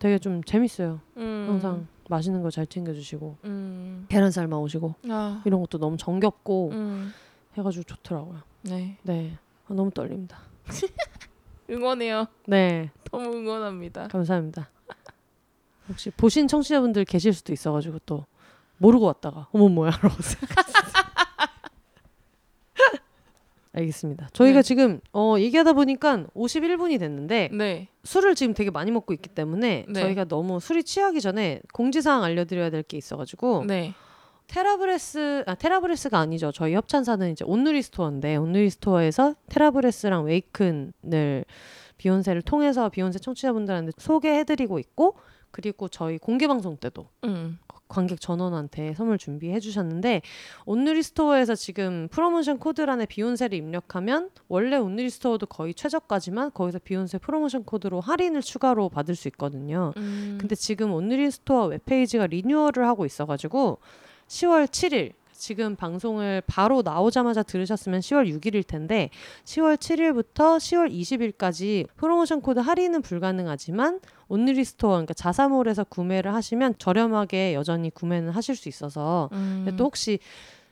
되게 좀 재밌어요. 음. 항상 맛있는 거 잘 챙겨주시고 음. 계란 삶아 오시고 아. 이런 것도 너무 정겹고 음. 해가지고 좋더라고요. 네. 네, 아, 너무 떨립니다. 응원해요. 네, 너무 응원합니다. 감사합니다. 혹시 보신 청취자분들 계실 수도 있어가지고 또 모르고 왔다가 어머 뭐야 라고 생각했어요. 알겠습니다. 저희가 네. 지금 어, 얘기하다 보니까 51분이 됐는데 네. 술을 지금 되게 많이 먹고 있기 때문에 네. 저희가 너무 술이 취하기 전에 공지사항 알려드려야 될 게 있어가지고 네. 테라브레스 아 테라브레스가 아니죠. 저희 협찬사는 이제 온누리 스토어인데 온누리 스토어에서 테라브레스랑 웨이큰을 비혼세를 통해서 비혼세 청취자분들한테 소개해드리고 있고 그리고 저희 공개 방송 때도 음. 관객 전원한테 선물 준비해 주셨는데 온누리 스토어에서 지금 프로모션 코드란에 비혼세를 입력하면 원래 온누리 스토어도 거의 최저가지만 거기서 비혼세 프로모션 코드로 할인을 추가로 받을 수 있거든요. 음. 근데 지금 온누리 스토어 웹페이지가 리뉴얼을 하고 있어가지고 10월 7일 지금 방송을 바로 나오자마자 들으셨으면 10월 6일일 텐데 10월 7일부터 10월 20일까지 프로모션 코드 할인은 불가능하지만 온누리 스토어 그러니까 자사몰에서 구매를 하시면 저렴하게 여전히 구매는 하실 수 있어서 음. 또 혹시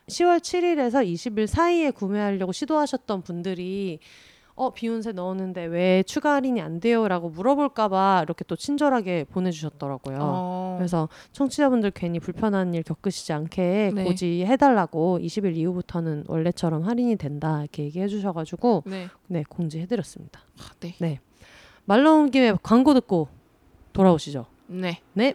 10월 7일에서 20일 사이에 구매하려고 시도하셨던 분들이 어 비혼세 넣었는데 왜 추가 할인이 안 돼요라고 물어볼까봐 이렇게 또 친절하게 보내주셨더라고요. 어. 그래서 청취자분들 괜히 불편한 일 겪으시지 않게 네. 고지 해달라고 20일 이후부터는 원래처럼 할인이 된다 이렇게 얘기해 주셔가지고 네. 네 공지해드렸습니다. 아, 네. 네. 말 나온 김에 광고 듣고 돌아오시죠. 네. 네.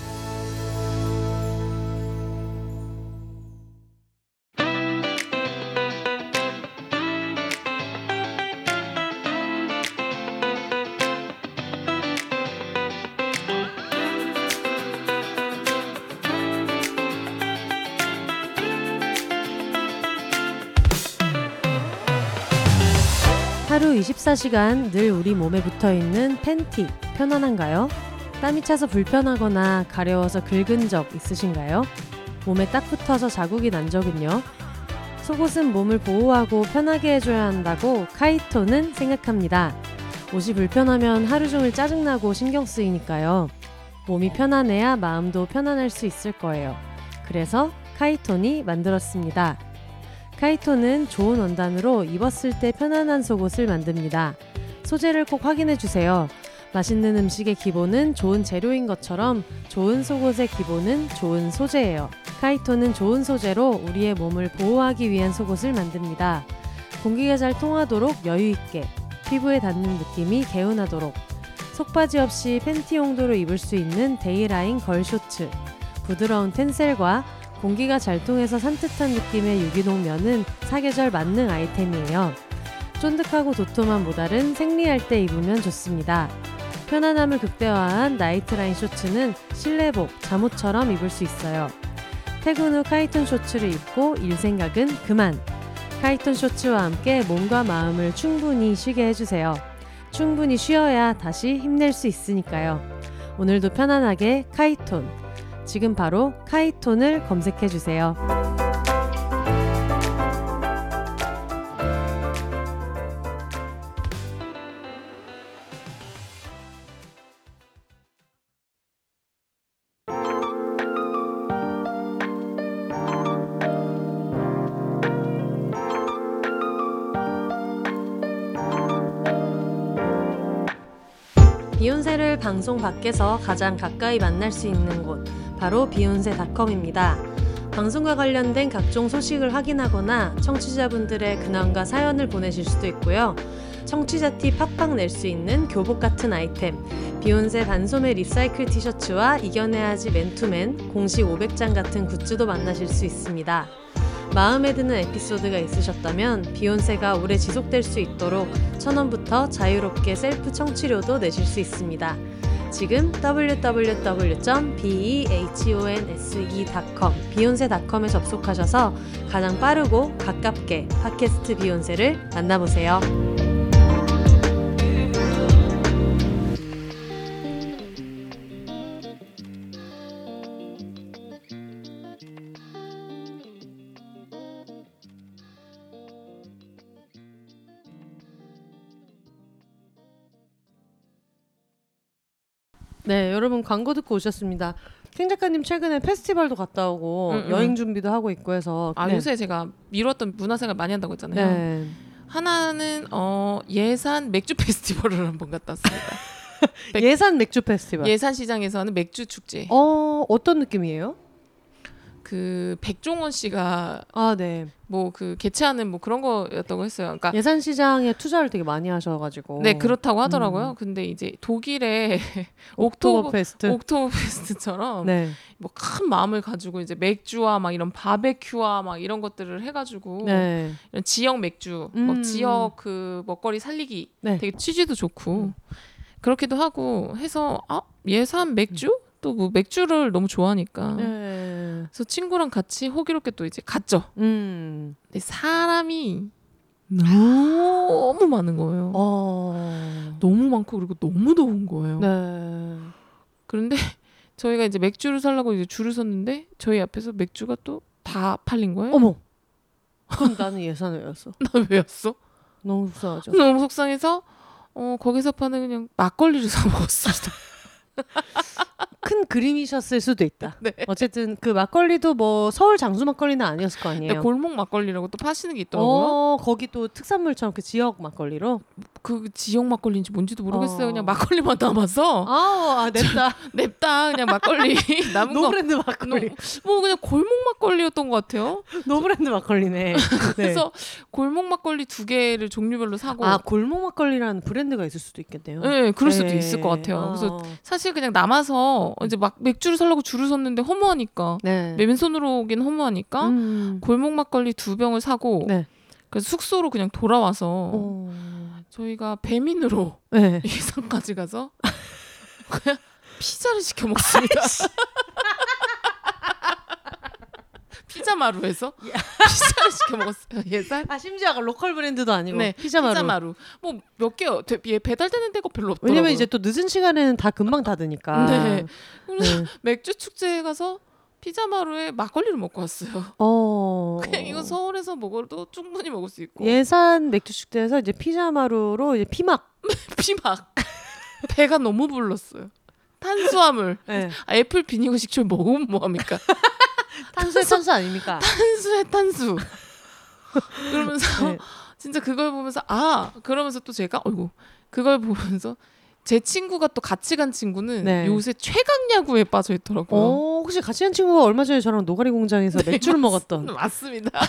24시간 늘 우리 몸에 붙어 있는 팬티 편안한가요? 땀이 차서 불편하거나 가려워서 긁은 적 있으신가요? 몸에 딱 붙어서 자국이 난 적은요? 속옷은 몸을 보호하고 편하게 해줘야 한다고 카이토는 생각합니다. 옷이 불편하면 하루 종일 짜증나고 신경 쓰이니까요. 몸이 편안해야 마음도 편안할 수 있을 거예요. 그래서 카이톤이 만들었습니다. 카이토는 좋은 원단으로 입었을 때 편안한 속옷을 만듭니다. 소재를 꼭 확인해 주세요. 맛있는 음식의 기본은 좋은 재료인 것처럼 좋은 속옷의 기본은 좋은 소재예요. 카이토는 좋은 소재로 우리의 몸을 보호하기 위한 속옷을 만듭니다. 공기가 잘 통하도록 여유 있게 피부에 닿는 느낌이 개운하도록 속바지 없이 팬티 용도로 입을 수 있는 데이라인 걸 쇼츠 부드러운 텐셀과 공기가 잘 통해서 산뜻한 느낌의 유기농 면은 사계절 만능 아이템이에요. 쫀득하고 도톰한 모달은 생리할 때 입으면 좋습니다. 편안함을 극대화한 나이트라인 쇼츠는 실내복, 잠옷처럼 입을 수 있어요. 퇴근 후 카이톤 쇼츠를 입고 일 생각은 그만. 카이톤 쇼츠와 함께 몸과 마음을 충분히 쉬게 해주세요. 충분히 쉬어야 다시 힘낼 수 있으니까요. 오늘도 편안하게 카이톤. 지금 바로 카이톤을 검색해 주세요. 이혼세를 방송 밖에서 가장 가까이 만날 수 있는 곳 바로 비욘세닷컴입니다. 방송과 관련된 각종 소식을 확인하거나 청취자분들의 근황과 사연을 보내실 수도 있고요. 청취자 티 팍팍 낼 수 있는 교복 같은 아이템, 비욘세 반소매 리사이클 티셔츠와 이겨내야지 맨투맨 공식 500장 같은 굿즈도 만나실 수 있습니다. 마음에 드는 에피소드가 있으셨다면 비욘세가 오래 지속될 수 있도록 천원부터 자유롭게 셀프 청취료도 내실 수 있습니다. 지금 www.behonse.com 비욘세닷컴에 접속하셔서 가장 빠르고 가깝게 팟캐스트 비욘세를 만나보세요. 네, 여러분 광고 듣고 오셨습니다. king 작가님 최근에 페스티벌도 갔다 오고 음, 음. 여행 준비도 하고 있고 해서 아 네. 요새 제가 미뤘던 문화생활 많이 한다고 했잖아요. 네. 하나는 어 예산 맥주 페스티벌을 한번 갔다 왔습니다. 백- 예산 맥주 페스티벌. 예산 시장에서 하는 맥주 축제. 어, 어떤 느낌이에요? 그 백종원 씨가 아, 네. 뭐 그 개최하는 뭐 그런 거였다고 했어요. 그러니까 예산 시장에 투자를 되게 많이 하셔가지고. 네 그렇다고 하더라고요. 음. 근데 이제 독일의 옥토버 페스트. 옥토버 페스트처럼 네. 뭐 큰 마음을 가지고 이제 맥주와 막 이런 바베큐와 막 이런 것들을 해가지고 네. 이런 지역 맥주, 음. 뭐 지역 그 먹거리 살리기 네. 되게 취지도 좋고 그렇기도 하고 해서 아 예산 맥주 또 뭐 맥주를 너무 좋아하니까 네. 그래서 친구랑 같이 호기롭게 또 이제 갔죠. 음. 근데 사람이 너무 많은 거예요. 어. 너무 많고 그리고 너무 더운 거예요. 네. 그런데 저희가 이제 맥주를 살라고 이제 줄을 섰는데 저희 앞에서 맥주가 또 다 팔린 거예요. 어머. 그럼 나는 예산을 외웠어. 나 왜였어? 너무 속상하죠. 너무 속상해서 어 거기서 파는 그냥 막걸리를 사 먹었습니다. 큰 그림이셨을 수도 있다. 네. 어쨌든 그 막걸리도 뭐 서울 장수 막걸리는 아니었을 거 아니에요. 네, 골목 막걸리라고 또 파시는 게 있더라고요. 어, 거기 또 특산물처럼 그 지역 막걸리로. 그 지역 막걸리인지 뭔지도 모르겠어요. 어. 그냥 막걸리만 남아서 아, 아 냅다. 냅다 그냥 막걸리 남은 거. 노브랜드 막걸리. 뭐 그냥 골목 막걸리였던 것 같아요. 노브랜드 막걸리네. 네. 그래서 골목 막걸리 두 개를 종류별로 사고. 아 골목 막걸리라는 브랜드가 있을 수도 있겠네요. 네, 그럴 수도 네. 있을 것 같아요. 그래서 어. 사실 그냥 남아서 이제 막 맥주를 살려고 줄을 섰는데 허무하니까 네. 맨손으로 오긴 허무하니까 음. 골목 막걸리 두 병을 사고 네. 그래서 숙소로 그냥 돌아와서 어. 저희가 배민으로 네. 예산까지 가서 그냥 피자를 시켜 먹습니다. 피자 마루에서 피자를 시켜 먹었어요. 예산 아 심지어 로컬 브랜드도 아니고 네, 피자 마루. 피자 마루. 뭐 몇 개 배달되는 데가 별로 없더라고요. 왜냐면 이제 또 늦은 시간에는 다 금방 닫으니까. 네. 그래서 네. 맥주 축제에 가서 피자 마루에 막걸리를 먹고 왔어요. 어. 그냥 이거 서울에서 먹어도 충분히 먹을 수 있고 예산 맥주 축제에서 이제 피자 마루로 이제 피막. 피막 배가 너무 불렀어요. 탄수화물 네. 아, apple vinegar 식초 먹으면 뭐합니까? 탄수에 탄수 아닙니까? 탄수에 탄수. 그러면서 네. 진짜 그걸 보면서 아 그러면서 또 제가 어이구 그걸 보면서 제 친구가 또 같이 간 친구는 네. 요새 최강 야구에 빠져 있더라고요. 어, 혹시 같이 한 친구가 얼마 전에 저랑 노가리 공장에서 네, 맥주를 맞- 먹었던. 맞습니다.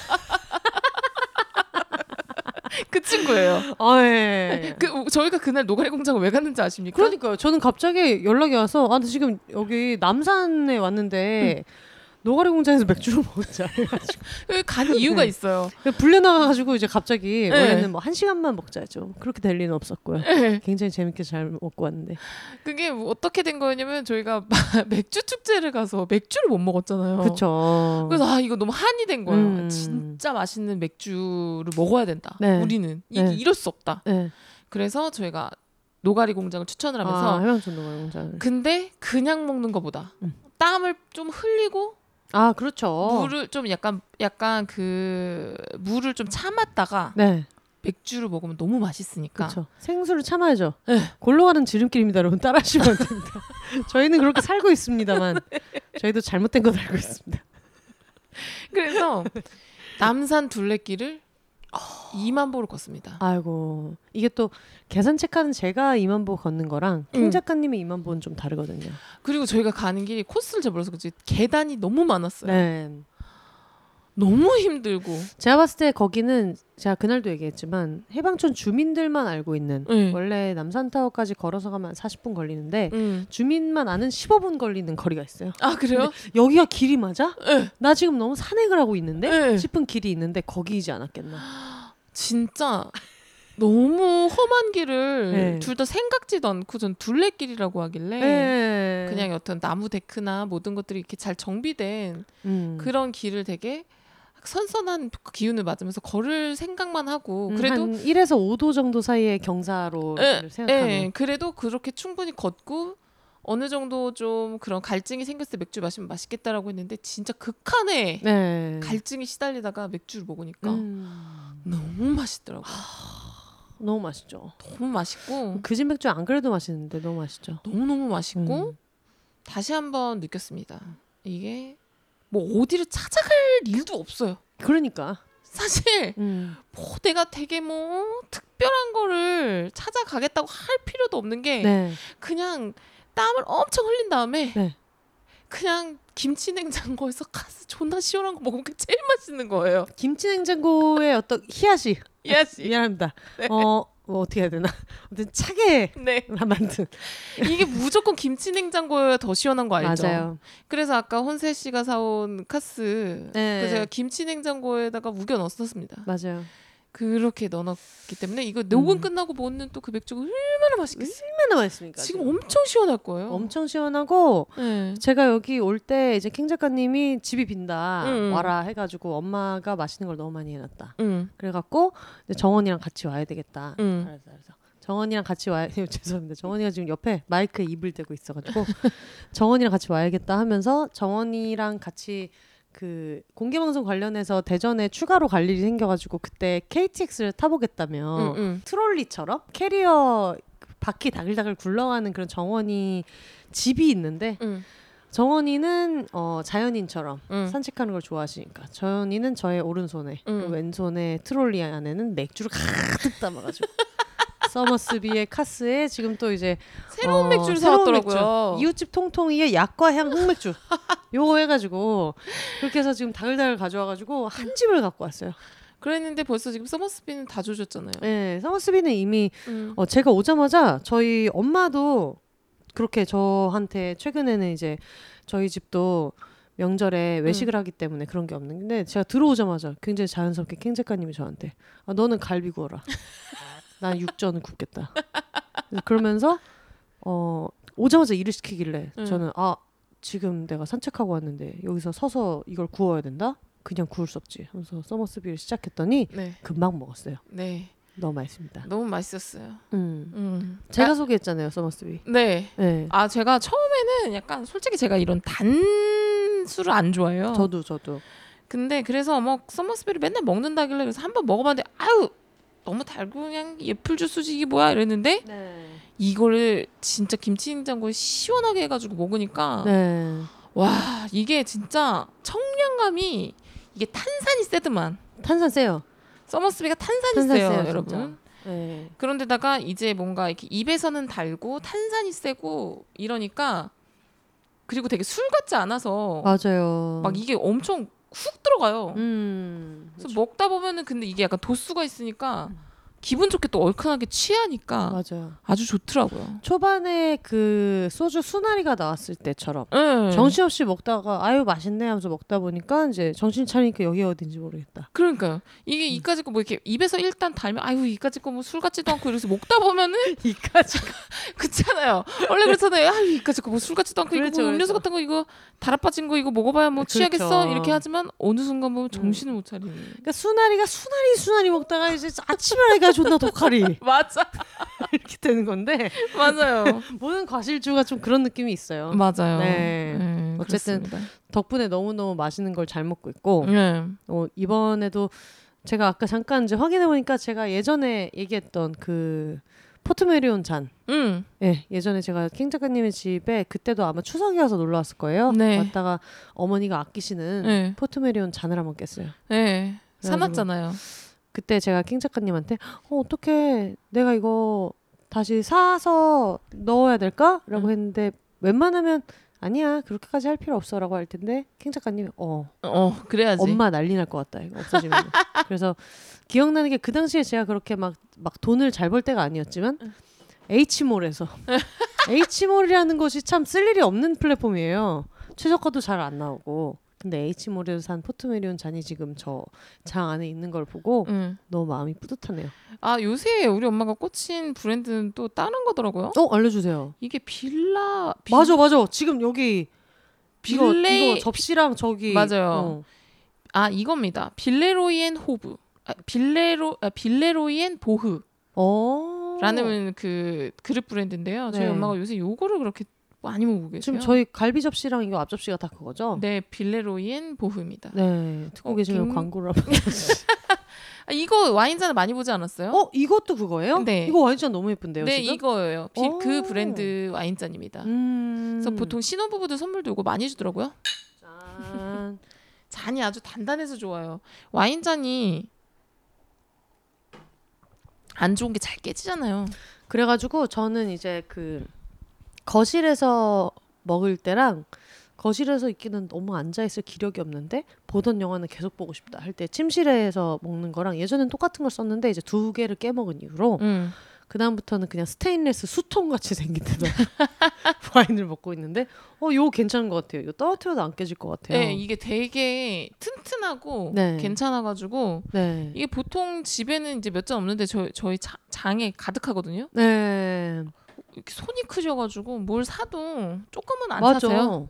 그 친구예요. 아, 예. 그 저희가 그날 노가리 공장을 왜 갔는지 아십니까? 그러니까요. 저는 갑자기 연락이 와서 아, 나 지금 여기 남산에 왔는데 노가리 공장에서 맥주를 먹자 여기 간 이유가 네. 있어요. 불려 나가가지고 이제 갑자기 네. 원래는 뭐 한 시간만 먹자죠. 그렇게 될 리는 없었고요. 네. 굉장히 재밌게 잘 먹고 왔는데. 그게 뭐 어떻게 된 거였냐면 저희가 맥주 축제를 가서 맥주를 못 먹었잖아요. 그렇죠. 그래서 아 이거 너무 한이 된 거예요. 음. 진짜 맛있는 맥주를 먹어야 된다. 네. 우리는 이, 네. 이럴 수 없다. 네. 그래서 저희가 노가리 공장을 추천을 아, 하면서 해방촌 노가리 공장. 근데 그냥 먹는 것보다 음. 땀을 좀 흘리고 아, 그렇죠. 물을 좀 약간 약간 그 물을 좀 참았다가 네. 맥주를 먹으면 너무 맛있으니까 그렇죠. 생수를 참아야죠. 네. 골로 가는 지름길입니다, 여러분. 따라하시면 안 됩니다. 저희는 그렇게 살고 있습니다만 저희도 잘못된 건 알고 있습니다. 그래서 남산 둘레길을 2만 보를 걷습니다. 아이고 이게 또 계산 체크하는 제가 2만 보 걷는 거랑 킹 음. 작가님의 2만 보는 좀 다르거든요. 그리고 저희가 가는 길이 코스를 잘 몰라서 그렇지 계단이 너무 많았어요. 네. 너무 힘들고. 제가 봤을 때 거기는 제가 그날도 얘기했지만 해방촌 주민들만 알고 있는 네. 원래 남산타워까지 걸어서 가면 한 40분 걸리는데 음. 주민만 아는 15분 걸리는 거리가 있어요. 아 그래요? 여기가 길이 맞아? 네. 나 지금 너무 산행을 하고 있는데 네. 싶은 길이 있는데 거기이지 않았겠나. 진짜 너무 험한 길을 네. 둘다 생각지도 않고 전 둘레길이라고 하길래 네. 그냥 어떤 나무 데크나 모든 것들이 이렇게 잘 정비된 음. 그런 길을 되게 선선한 기운을 맞으면서 걸을 생각만 하고 음, 그래도 한 1에서 5도 정도 사이의 경사로 예, 생각하면 예, 그래도 그렇게 충분히 걷고 어느 정도 좀 그런 갈증이 생겼을 때 맥주 마시면 맛있겠다라고 했는데 진짜 극한의 네. 갈증이 시달리다가 맥주를 먹으니까 음. 너무 맛있더라고. 너무 맛있죠. 너무 맛있고 그 집 맥주 안 그래도 맛있는데 너무 맛있죠. 너무 너무 맛있고 음. 다시 한번 느꼈습니다. 이게 뭐 어디를 찾아갈 일도 없어요. 그러니까. 사실 음. 뭐 내가 되게 뭐 특별한 거를 찾아가겠다고 할 필요도 없는 게 네. 그냥 땀을 엄청 흘린 다음에 네. 그냥 김치 냉장고에서 카스 존나 시원한 거 먹으면 제일 맛있는 거예요. 김치 냉장고의 어떤 희야시. 예스. 미안합니다. 네. 어, 뭐 어떻게 해야 되나? 아무튼 차게 네. 만든. 이게 무조건 김치 냉장고에 더 시원한 거 알죠? 맞아요. 그래서 아까 혼세 씨가 사온 카스 네. 그 제가 김치 냉장고에다가 우겨 넣었습니다. 맞아요. 그렇게 넣어놨기 때문에 이거 녹음 음. 끝나고 먹는 또 그 맥주가 얼마나 맛있겠어요? 얼마나 맛있습니까? 지금 엄청 시원할 거예요. 엄청 시원하고 네. 제가 여기 올 때 이제 킹 작가님이 집이 빈다 음. 와라 해가지고 엄마가 맛있는 걸 너무 많이 해놨다. 응. 그래갖고 정원이랑 같이 와야 되겠다. 응. 알았어, 알았어. 정원이랑 같이 와야 죄송합니다. 정원이가 지금 옆에 마이크에 입을 대고 있어가지고 정원이랑 같이 와야겠다 하면서 정원이랑 같이 그 공개 방송 관련해서 대전에 추가로 갈 일이 생겨가지고 그때 KTX를 타보겠다며 응. 응. 트롤리처럼 캐리어 바퀴 다글다글 굴러가는 그런 정원이 집이 있는데 응. 정원이는 어, 자연인처럼 응. 산책하는 걸 좋아하시니까 정원이는 저의 오른손에 응. 그리고 왼손에 트롤리 안에는 맥주를 가득 담아가지고 서머스비의 카스에 지금 또 이제 새로운 어, 맥주를 새로운 사왔더라고요. 맥주. 이웃집 통통이의 약과 향 흑맥주 요거 해가지고 그렇게 해서 지금 다글다글 가져와가지고 한 집을 갖고 왔어요. 그랬는데 벌써 지금 서머스비는 다 조졌잖아요. 네, 서머스비는 이미 응. 어, 제가 오자마자 저희 엄마도 그렇게 저한테 최근에는 이제 저희 집도 명절에 외식을 하기 때문에 그런 게 없는 데 제가 들어오자마자 굉장히 자연스럽게 캥 작가님이 저한테 아, 너는 갈비 구워라. 난 육전을 굽겠다. 그러면서 어, 오자마자 일을 시키길래 음. 저는 아 지금 내가 산책하고 왔는데 여기서 서서 이걸 구워야 된다? 그냥 구울 수 없지. 하면서 서머스비를 시작했더니 네. 금방 먹었어요. 네. 너무 맛있습니다. 너무 맛있었어요. 음. 음. 제가 소개했잖아요, 서머스비. 네. 네. 아 제가 처음에는 약간 솔직히 제가 이런 단 술을 안 좋아해요. 저도 저도. 근데 그래서 뭐 서머스비를 맨날 먹는다길래 그래서 한번 먹어봤는데 아유 너무 달고 그냥 예풀 주스지 이게 뭐야 이랬는데 네. 이거를 진짜 김치 냉장고에 시원하게 해가지고 먹으니까 네. 와 이게 진짜 청량감이 이게 탄산이 세드만 탄산 세요. 서머스비가 탄산이 탄산 세요 세요, 여러분. 진짜. 네. 그런데다가 이제 뭔가 이렇게 입에서는 달고 탄산이 세고 이러니까 그리고 되게 술 같지 않아서 맞아요. 막 이게 엄청 훅 들어가요. 음. 그래서 먹다 보면은 근데 이게 약간 도수가 있으니까 기분 좋게 또 얼큰하게 취하니까 맞아요. 아주 좋더라고요. 초반에 그 소주 수나리가 나왔을 때처럼 네. 정신없이 먹다가 아유 맛있네 하면서 먹다 보니까 이제 정신 차리니까 여기 어딘지 모르겠다. 그러니까요. 이게 음. 이까짓 거뭐 이렇게 입에서 일단 달면 아유 이까짓 거뭐 술 같지도 않고 이래서 먹다 보면은 이까지 그렇잖아요. 원래 그렇잖아요. 아유 이까짓 거뭐 술 같지도 않고 이거 그렇죠, 뭐 음료수 그렇죠. 같은 거 이거 달아 빠진 거 이거 먹어봐야 뭐 취하겠어 그렇죠. 이렇게 하지만 어느 순간 보면 정신을 못 차리는. 그러니까 수나리가 수나리 수나리 먹다가 이제 아침에 가 존나 독하리 맞아, 이렇게 되는 건데 맞아요, 모든 과실주가 좀 그런 느낌이 있어요. 맞아요. 네. 네, 어쨌든 그렇습니다. 덕분에 너무너무 맛있는 걸 잘 먹고 있고 네. 어, 이번에도 제가 아까 잠깐 이제 확인해 보니까 제가 예전에 얘기했던 그 포트메리온 잔. 음, 예, 예전에 제가 킹 작가님의 집에 그때도 아마 추석이어서 놀러 왔을 거예요. 네. 왔다가 어머니가 아끼시는 네, 포트메리온 잔을 한번 깼어요. 네. 사놨잖아요. 그때 제가 킹 작가님한테 어, 어떻게 내가 이거 다시 사서 넣어야 될까?라고 음. 했는데 웬만하면 아니야. 그렇게까지 할 필요 없어라고 할 텐데 킹 작가님이 어. 어 그래야지. 엄마 난리 날 것 같다. 이거 없어지면. 그래서 기억나는 게 그 당시에 제가 그렇게 막 막 돈을 잘 벌 때가 아니었지만 H몰에서. H몰이라는 것이 참 쓸 일이 없는 플랫폼이에요. 최저가도 잘 안 나오고 근데 H몰에서 산 포트메리온 잔이 지금 저 장 안에 있는 걸 보고 응. 너무 마음이 뿌듯하네요 아 요새 우리 엄마가 꽂힌 브랜드는 또 다른 거더라고요. 어 알려주세요 이게 빌라 빌- 맞아 맞아 지금 여기 이거, 빌레 이거 접시랑 저기 맞아요. 아 이겁니다. 빌레로이엔 호브. 아, 빌레로 아, 빌레로이엔 보흐라는 어. 어. 그 그릇 브랜드인데요. 저희 네. 엄마가 요새 요거를 그렇게 많이 먹고 계세요. 지금 저희 갈비 접시랑 이거 앞 접시가 다 그거죠? 네 빌레로이엔 보흐입니다. 네, 듣고 어, 계시면 굉- 광고를. 아, 이거 와인잔 많이 보지 않았어요? 어, 이것도 그거예요? 네. 이거 와인잔 너무 예쁜데요, 네 지금? 이거예요. 비- 오. 그 브랜드 와인잔입니다. 음. 그래서 보통 신혼부부들 선물도 이거 많이 주더라고요. 짠. 잔이 아주 단단해서 좋아요. 와인잔이 안 좋은 게 잘 깨지잖아요. 그래가지고 저는 이제 그 거실에서 먹을 때랑 거실에서 있기는 너무 앉아 있을 기력이 없는데 보던 영화는 계속 보고 싶다 할 때 침실에서 먹는 거랑 예전엔 똑같은 걸 썼는데 이제 두 개를 깨먹은 이후로 음. 그 다음부터는 그냥 스테인레스 수통 같이 생긴 데다 와인을 먹고 있는데 어 이거 괜찮은 것 같아요. 이거 떨어뜨려도 안 깨질 것 같아요. 네, 이게 되게 튼튼하고 네. 괜찮아가지고 네. 이게 보통 집에는 이제 몇 잔 없는데 저, 저희 자- 장에 가득하거든요. 네. 이렇게 손이 크셔가지고 뭘 사도 조금은 안 맞아. 사세요.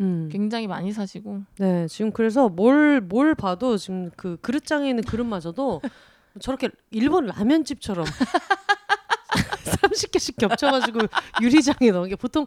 음. 굉장히 많이 사시고. 네, 지금 그래서 뭘 뭘 봐도 지금 그 그릇장에 있는 그릇마저도 저렇게 일본 라면집처럼 30개씩 겹쳐가지고 유리장에 넣은 게 보통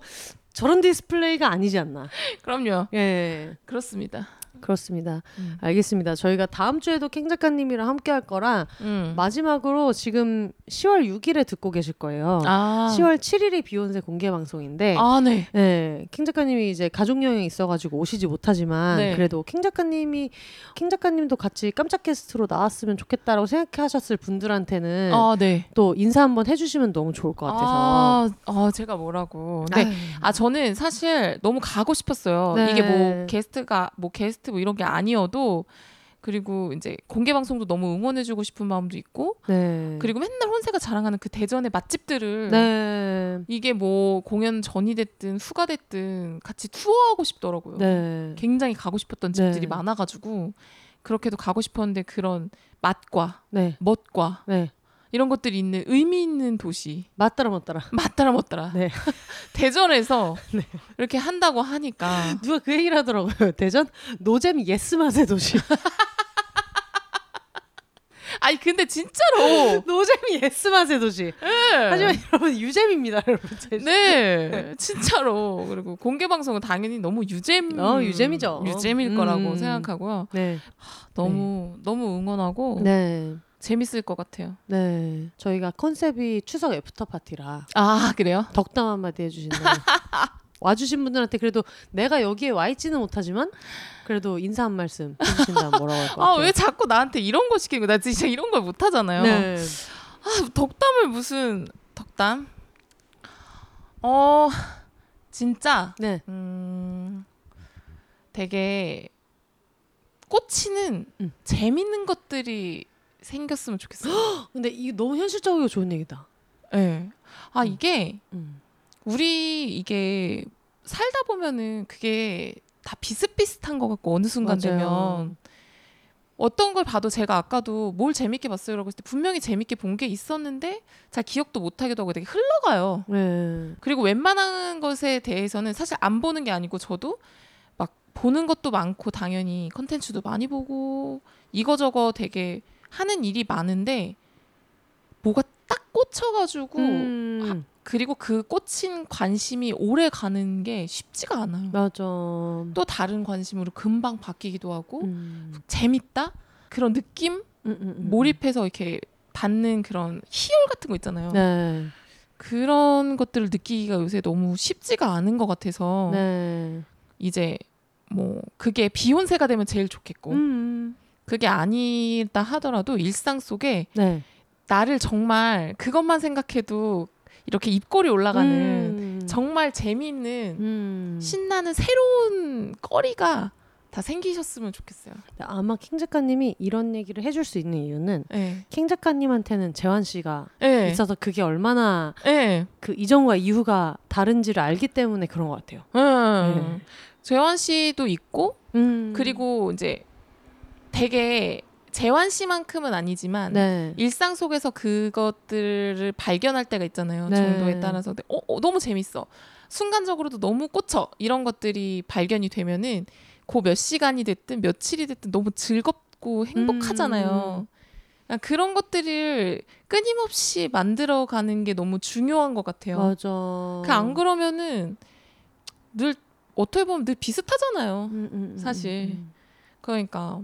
저런 디스플레이가 아니지 않나. 그럼요. 예, 그렇습니다. 그렇습니다. 음. 알겠습니다. 저희가 다음 주에도 캥 작가님이랑 함께 할 거라 음. 마지막으로 지금 10월 6일에 듣고 계실 거예요. 아. 10월 7일이 비혼세 공개 방송인데 아, 네. 네, 캥 작가님이 이제 가족 여행이 있어 가지고 오시지 못하지만 네. 그래도 캥 작가님이 킹 작가님도 같이 깜짝 게스트로 나왔으면 좋겠다라고 생각하셨을 분들한테는 아, 네. 또 인사 한번 해 주시면 너무 좋을 것 같아서. 아, 아, 제가 뭐라고. 네. 아유, 아 저는 사실 너무 가고 싶었어요. 네. 이게 뭐 게스트가 뭐 게스트 뭐 이런 게 아니어도 그리고 이제 공개 방송도 너무 응원해주고 싶은 마음도 있고 네. 그리고 맨날 혼세가 자랑하는 그 대전의 맛집들을 네. 이게 뭐 공연 전이 됐든 후가 됐든 같이 투어하고 싶더라고요. 네. 굉장히 가고 싶었던 집들이 네. 많아가지고 그렇게도 가고 싶었는데 그런 맛과 네. 멋과 네. 이런 것들이 있는 의미 있는 도시 맞더라 맞더라. 맞더라 못더라 네. 대전에서 이렇게 한다고 하니까 누가 그 얘기를 하더라고요. 대전 노잼 yes 맛의 도시. 아니 근데 진짜로 노잼 yes 맛의 도시. 네. 하지만 여러분 유잼입니다, 여러분. 네 진짜로 그리고 공개 방송은 당연히 너무 유잼 어, 유잼이죠. 유잼일 거라고 음. 생각하고요 네. 너무 너무 응원하고 네. 재밌을 것 같아요 네. 저희가 컨셉이 추석 after party라 아 그래요 덕담 한마디 해주신다면 와주신 분들한테 그래도 내가 여기에 와 있지는 못하지만 그래도 인사 한 말씀 해주신다면 뭐라고 할 것 같아요. 아 왜 자꾸 나한테 이런 거 시키는 거나 진짜 이런 걸 못 하잖아요 네. 아, 덕담을 무슨 덕담 어 진짜 네. 음 되게 꽂히는 음. 재밌는 것들이 생겼으면 좋겠어요. 근데 이게 너무 현실적이고 좋은 얘기다. 네. 아 음. 이게 음. 우리 이게 살다 보면은 그게 다 비슷비슷한 것 같고 어느 순간 맞아요. 되면 어떤 걸 봐도 제가 아까도 뭘 재밌게 봤어요라고 했을 때 분명히 재밌게 본 게 있었는데 잘 기억도 못 하기도 하고 되게 흘러가요. 네. 그리고 웬만한 것에 대해서는 사실 안 보는 게 아니고 저도 막 보는 것도 많고 당연히 컨텐츠도 많이 보고 이거저거 되게 하는 일이 많은데 뭐가 딱 꽂혀가지고 음. 그리고 그 꽂힌 관심이 오래 가는 게 쉽지가 않아요. 맞아. 또 다른 관심으로 금방 바뀌기도 하고 음. 재밌다 그런 느낌 음, 음, 음. 몰입해서 이렇게 받는 그런 희열 같은 거 있잖아요. 네. 그런 것들을 느끼기가 요새 너무 쉽지가 않은 것 같아서 네. 이제 뭐 그게 비욘세가 되면 제일 좋겠고 음. 그게 아니다 하더라도 일상 속에 네. 나를 정말 그것만 생각해도 이렇게 입꼬리 올라가는 음. 정말 재미있는 음. 신나는 새로운 거리가 다 생기셨으면 좋겠어요. 아마 킹 작가님이 이런 얘기를 해줄 수 있는 이유는 네. 킹 작가님한테는 재환 씨가 네. 있어서 그게 얼마나 네. 그 이전과 이후가 다른지를 알기 때문에 그런 것 같아요. 음. 재환 씨도 있고 음. 그리고 이제 되게 재환 씨만큼은 아니지만 네. 일상 속에서 그것들을 발견할 때가 있잖아요. 네. 정도에 따라서 어, 어, 너무 재밌어. 순간적으로도 너무 꽂혀. 이런 것들이 발견이 되면은 그 몇 시간이 됐든 며칠이 됐든 너무 즐겁고 행복하잖아요. 음. 그냥 그런 것들을 끊임없이 만들어가는 게 너무 중요한 것 같아요. 맞아. 그안 그러면은 늘 어떻게 보면 늘 비슷하잖아요. 음, 음, 음, 사실. 음, 그러니까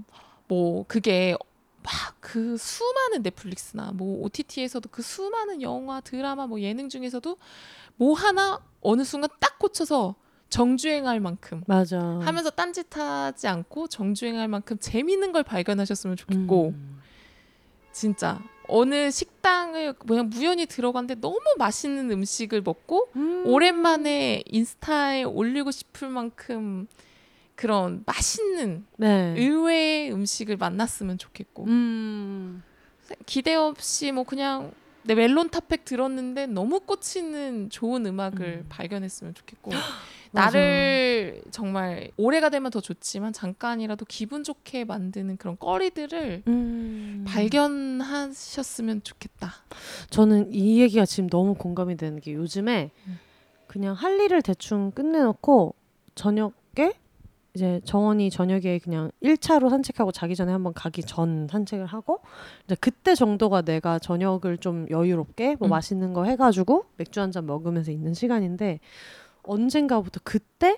뭐 그게 막 그 수많은 넷플릭스나 뭐 OTT에서도 그 수많은 영화, 드라마, 뭐 예능 중에서도 뭐 하나 어느 순간 딱 꽂혀서 정주행할 만큼 맞아. 하면서 딴짓하지 않고 정주행할 만큼 재밌는 걸 발견하셨으면 좋겠고 음. 진짜 어느 식당을 그냥 무연히 들어갔는데 너무 맛있는 음식을 먹고 음. 오랜만에 인스타에 올리고 싶을 만큼 그런 맛있는 네. 의외의 음식을 만났으면 좋겠고 음. 기대 없이 뭐 그냥 내 멜론 탑팩 들었는데 너무 꽂히는 좋은 음악을 음. 발견했으면 좋겠고. 나를 정말 오래가 되면 더 좋지만 잠깐이라도 기분 좋게 만드는 그런 거리들을 음. 발견하셨으면 좋겠다. 저는 이 얘기가 지금 너무 공감이 되는 게 요즘에 음. 그냥 할 일을 대충 끝내놓고 저녁에 이제 정원이 저녁에 그냥 1차로 산책하고 자기 전에 한번 가기 전 산책을 하고 이제 그때 정도가 내가 저녁을 좀 여유롭게 뭐 음. 맛있는 거 해가지고 맥주 한 잔 먹으면서 있는 시간인데 언젠가부터 그때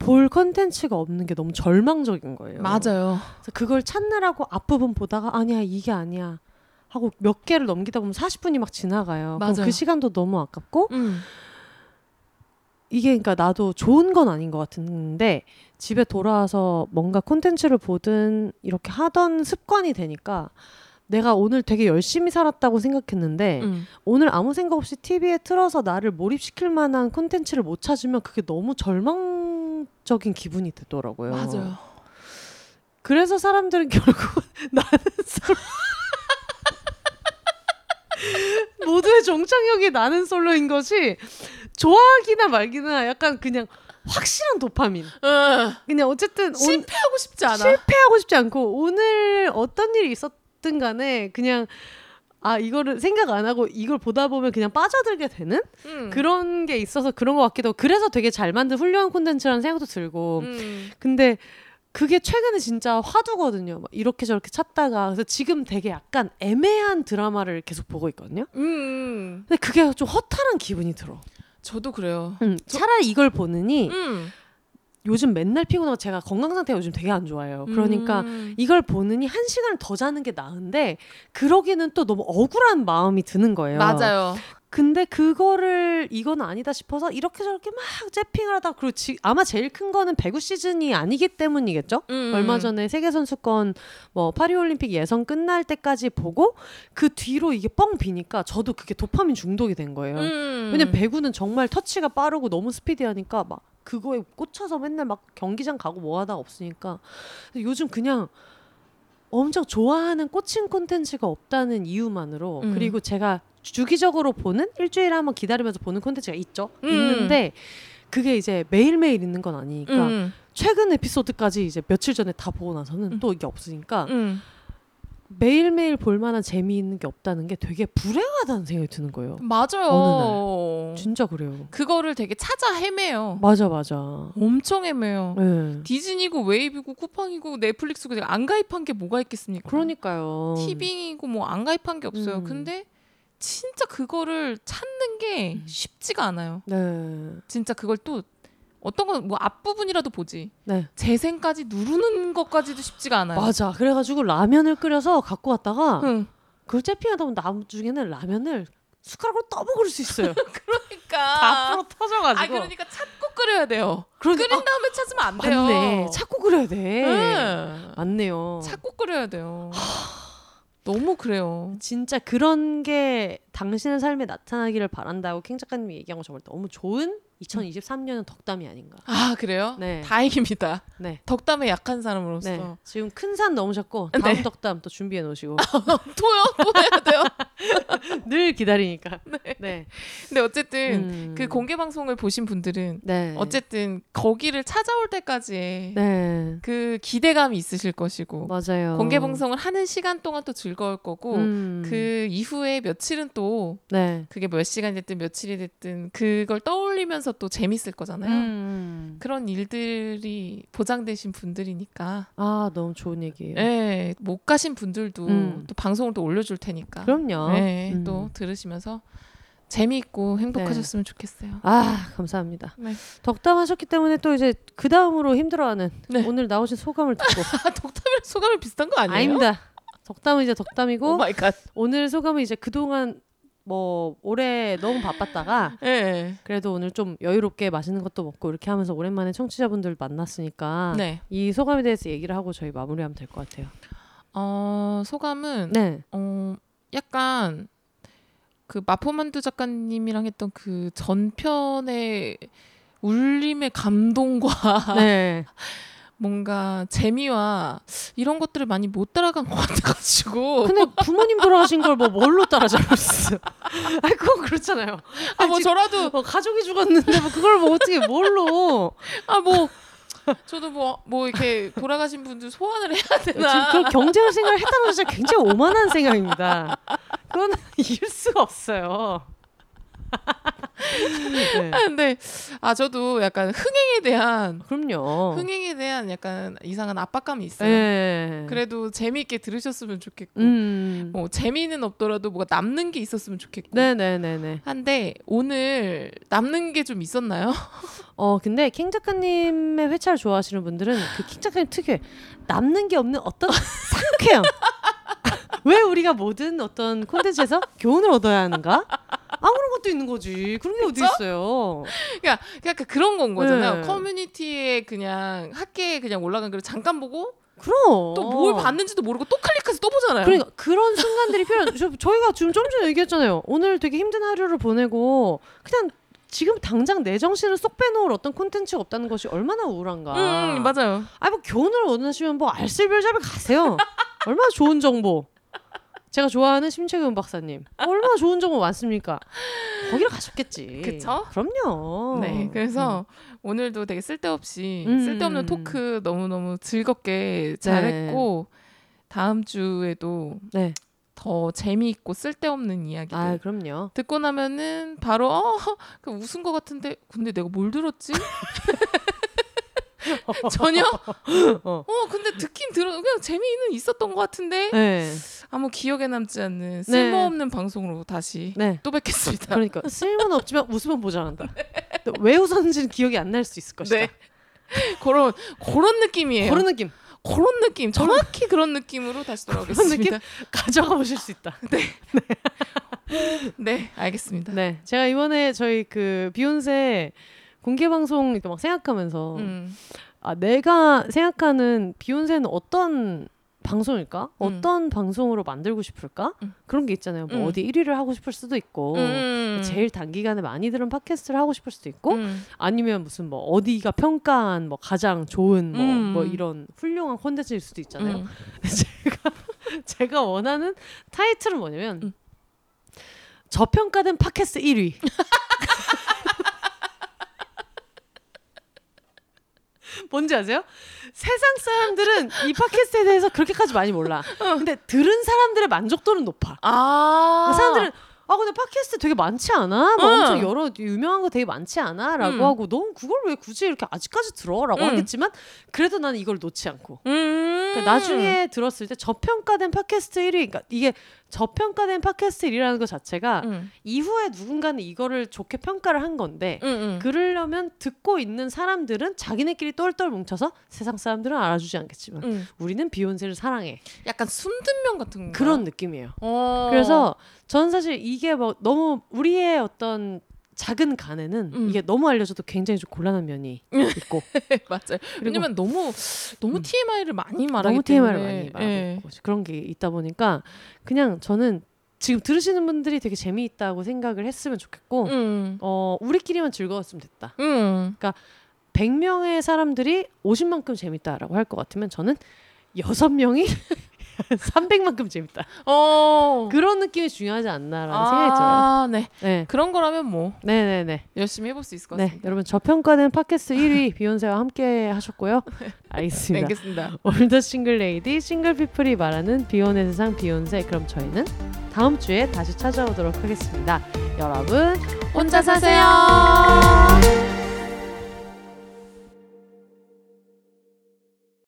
볼 컨텐츠가 없는 게 너무 절망적인 거예요. 맞아요. 그래서 그걸 찾느라고 앞부분 보다가 아니야 이게 아니야 하고 몇 개를 넘기다 보면 40분이 막 지나가요. 그럼 맞아요. 그 시간도 너무 아깝고 음. 이게 그러니까 나도 좋은 건 아닌 것 같은데 집에 돌아와서 뭔가 콘텐츠를 보든 이렇게 하던 습관이 되니까 내가 오늘 되게 열심히 살았다고 생각했는데 음. 오늘 아무 생각 없이 TV에 틀어서 나를 몰입시킬 만한 콘텐츠를 못 찾으면 그게 너무 절망적인 기분이 들더라고요. 맞아요. 그래서 사람들은 결국 나는 솔로 모두의 정착력이 나는 솔로인 것이 좋아하기나 말기나 약간 그냥 확실한 도파민. 어, 그냥 어쨌든 온- 실패하고 싶지 않아. 실패하고 싶지 않고 오늘 어떤 일이 있었든 간에 그냥 아 이거를 생각 안 하고 이걸 보다 보면 그냥 빠져들게 되는 음. 그런 게 있어서 그런 것 같기도 하고 그래서 되게 잘 만든 훌륭한 콘텐츠라는 생각도 들고 음. 근데 그게 최근에 진짜 화두거든요. 막 이렇게 저렇게 찾다가 그래서 지금 되게 약간 애매한 드라마를 계속 보고 있거든요. 음. 근데 그게 좀 허탈한 기분이 들어. 저도 그래요. 음, 차라리 이걸 보느니 음. 요즘 맨날 피곤하고 제가 건강 상태가 요즘 되게 안 좋아요. 그러니까 음. 이걸 보느니 한 시간을 더 자는 게 나은데 그러기는 또 너무 억울한 마음이 드는 거예요. 맞아요. 근데 그거를 이건 아니다 싶어서 이렇게 저렇게 막 재핑을 하다 그리고 지, 아마 제일 큰 거는 배구 시즌이 아니기 때문이겠죠. 음. 얼마 전에 세계 선수권 뭐 파리 올림픽 예선 끝날 때까지 보고 그 뒤로 이게 뻥 비니까 저도 그게 도파민 중독이 된 거예요. 음. 왜냐면 배구는 정말 터치가 빠르고 너무 스피디하니까 막 그거에 꽂혀서 맨날 막 경기장 가고 뭐 하다 없으니까 요즘 그냥 엄청 좋아하는 꽂힌 콘텐츠가 없다는 이유만으로 음. 그리고 제가 주기적으로 보는 일주일에 한 번 기다리면서 보는 콘텐츠가 있죠 음. 있는데 그게 이제 매일매일 있는 건 아니니까 음. 최근 에피소드까지 이제 며칠 전에 다 보고 나서는 음. 또 이게 없으니까 음. 매일매일 볼 만한 재미있는 게 없다는 게 되게 불행하다는 생각이 드는 거예요. 맞아요. 진짜 그래요. 그거를 되게 찾아 헤매요. 맞아 맞아. 엄청 헤매요. 네. 디즈니고 웨이브고 쿠팡이고 넷플릭스고 안 가입한 게 뭐가 있겠습니까? 그러니까요. 티빙이고 뭐 안 가입한 게 없어요. 음. 근데 진짜 그거를 찾는 게 음. 쉽지가 않아요. 네. 진짜 그걸 또 어떤 건 뭐 앞부분이라도 보지. 네. 재생까지 누르는 것까지도 쉽지가 않아요. 맞아. 그래가지고 라면을 끓여서 갖고 왔다가 응. 그걸 째핑하다 보면 나중에는 라면을 숟가락으로 떠먹을 수 있어요. 그러니까 다 앞으로 터져가지고. 아 그러니까 찾고 끓여야 돼요. 그러게 끓인 아, 다음에 찾으면 안 돼요. 맞네. 찾고 그래야 돼. 네. 맞네요. 찾고 끓여야 돼요. 너무 그래요. 진짜 그런 게 당신의 삶에 나타나기를 바란다고 캥 작가님이 얘기한 거 정말 너무 좋은 2023년은 덕담이 아닌가. 아 그래요? 네. 다행입니다. 네. 덕담에 약한 사람으로서 네. 지금 큰 산 넘으셨고 다음 네. 덕담 또 준비해 놓으시고 또요? 또 해야 돼요? 늘 기다리니까. 네. 근데 어쨌든 음. 그 공개 방송을 보신 분들은 네. 어쨌든 거기를 찾아올 때까지의 네. 그 기대감이 있으실 것이고 맞아요. 공개 방송을 하는 시간 동안 또 즐거울 거고 음. 그 이후에 며칠은 또 네. 그게 몇 시간이 됐든 며칠이 됐든 그걸 떠올리면서 또 재밌을 거잖아요. 음. 그런 일들이 보장되신 분들이니까 아 너무 좋은 얘기예요. 예, 못 가신 분들도 음. 또 방송을 또 올려줄 테니까 그럼요. 예, 음. 또 들으시면서 재미있고 행복하셨으면 좋겠어요. 아 감사합니다. 네. 덕담하셨기 때문에 또 이제 그 다음으로 힘들어하는 네. 오늘 나오신 소감을 듣고 아, 독담이랑 소감이 비슷한 거 아니에요? 아닙니다. 덕담은 이제 오 덕담이고 갓. 오늘 소감은 이제 그동안 뭐 올해 너무 바빴다가 예. 그래도 오늘 좀 여유롭게 맛있는 것도 먹고 이렇게 하면서 오랜만에 청취자분들 만났으니까 네. 이 소감에 대해서 얘기를 하고 저희 마무리하면 될 것 같아요. 어, 소감은 네. 어, 약간 그 마포만두 작가님이랑 했던 그 전편의 울림의 감동과 네. 뭔가 재미와 이런 것들을 많이 못 따라간 것 같아가지고 근데 부모님 돌아가신 걸 뭐 뭘로 따라잡았어? 아 그건 그렇잖아요. 아 뭐 저라도 뭐 가족이 죽었는데 뭐 그걸 뭐 어떻게 뭘로? 아 뭐 저도 뭐 뭐 이렇게 돌아가신 분들 소환을 해야 되나 그런 경쟁을 생각을 했다는 건 진짜 굉장히 오만한 생각입니다. 그건 이길 수가 없어요. 네. 아, 근데 아 저도 약간 흥행에 대한 그럼요. 흥행에 대한 약간 이상한 압박감이 있어요. 네. 그래도 재미있게 들으셨으면 좋겠고 음. 뭐 재미는 없더라도 뭐가 남는 게 있었으면 좋겠고 네네네네. 한데 오늘 남는 게 좀 있었나요? 어 근데 킹 작가님의 회차를 좋아하시는 분들은 그 킹 작가님 특유의 남는 게 없는 어떤 상쾌함. 왜 우리가 모든 어떤 콘텐츠에서 교훈을 얻어야 하는가? 아무런 것도 있는 거지. 그런 게 어디? 있어요. 그러니까 약간 그런 건 거잖아요. 네. 커뮤니티에 그냥 학계에 그냥 올라간 글을 잠깐 보고 그럼. 또 뭘 봤는지도 모르고 또 클릭해서 또 보잖아요. 그러니까 그런 순간들이 필요한. 저, 저희가 지금 좀 전에 얘기했잖아요. 오늘 되게 힘든 하루를 보내고 그냥 지금 당장 내 정신을 쏙 빼놓을 어떤 콘텐츠가 없다는 것이 얼마나 우울한가. 음, 맞아요. 아, 뭐 교훈을 원하시면 뭐 알쓸별잡에 가세요. 얼마나 좋은 정보. 제가 좋아하는 심채근 박사님. 얼마나 좋은 정보 많습니까? 거기를 가셨겠지. 그쵸? 그럼요. 네, 그래서 오늘도 되게 쓸데없이 음. 쓸데없는 토크 너무 너무 즐겁게 잘했고 다음 주에도 네. 더 재미있고 쓸데없는 이야기들 아, 그럼요. 듣고 나면은 바로 어, 그 웃은 것 같은데 근데 내가 뭘 들었지? 전혀 어. 어 근데 듣긴 들어 그냥 재미는 있었던 것 같은데 네. 아무 기억에 남지 않는 쓸모없는 방송으로 다시 네. 또 뵙겠습니다. 그러니까 쓸모는 없지만 웃으면 모자란다. 또왜 웃었는지는 기억이 안 날 수 있을 것이다. 네. 그런 그런 느낌이에요. 그런 느낌 그런 느낌 정확히 그런 느낌으로 다시 돌아오겠습니다. 가져가 보실 수 있다. 네 알겠습니다. 네, 제가 이번에 저희 그 비욘세 공개 방송 이렇게 막 생각하면서 음. 아 내가 생각하는 비욘세는 어떤 방송일까? 음. 어떤 방송으로 만들고 싶을까? 음. 그런 게 있잖아요. 뭐 음. 어디 1위를 하고 싶을 수도 있고 음. 제일 단기간에 많이 들은 팟캐스트를 하고 싶을 수도 있고 음. 아니면 무슨 뭐 어디가 평가한 뭐 가장 좋은 뭐, 음. 뭐 이런 훌륭한 콘텐츠일 수도 있잖아요. 음. 제가 제가 원하는 타이틀은 뭐냐면 음. 저평가된 팟캐스트 1위. 뭔지 아세요? 세상 사람들은 이 팟캐스트에 대해서 그렇게까지 많이 몰라. 근데 들은 사람들의 만족도는 높아. 아 사람들은 아 근데 팟캐스트 되게 많지 않아? 막 응. 엄청 여러 유명한 거 되게 많지 않아? 라고 음. 하고 넌 그걸 왜 굳이 이렇게 아직까지 들어? 라고 음. 하겠지만 그래도 나는 이걸 놓지 않고 음. 그러니까 나중에 들었을 때 저평가된 팟캐스트 1위 그러니까 이게 저평가된 팟캐스트 1위라는 것 자체가 음. 이후에 누군가는 이거를 좋게 평가를 한 건데 음, 음. 그러려면 듣고 있는 사람들은 자기네끼리 똘똘 뭉쳐서 세상 사람들은 알아주지 않겠지만 음. 우리는 비욘세를 사랑해 약간 숨든명 같은 거 그런 느낌이에요. 어. 그래서 저는 사실 이게 뭐 너무 우리의 어떤 작은 간에는 음. 이게 너무 알려져도 굉장히 좀 곤란한 면이 있고 맞아요. 왜냐면 너무 너무 음. TMI를 많이 말하기 너무 TMI를 때문에 많이 말하고 예. 있고 그런 게 있다 보니까 그냥 저는 지금 들으시는 분들이 되게 재미있다고 생각을 했으면 좋겠고 음. 어 우리끼리만 즐거웠으면 됐다. 음. 100명의 사람들이 50만큼 재밌다라고 할 것 같으면 저는 6명이 300만큼 재밌다. 어. 그런 느낌이 중요하지 않나라는 생각이 들어요. 아, 네. 네. 그런 거라면 뭐 네네네. 열심히 해볼 수 있을 것 네, 같습니다. 여러분 저평가된 팟캐스트 1위 비혼세와 함께 하셨고요. 네, 알겠습니다. 알겠습니다. All the single lady single people이 말하는 비혼의 세상 비혼세 그럼 저희는 다음 주에 다시 찾아오도록 하겠습니다. 여러분 혼자 사세요.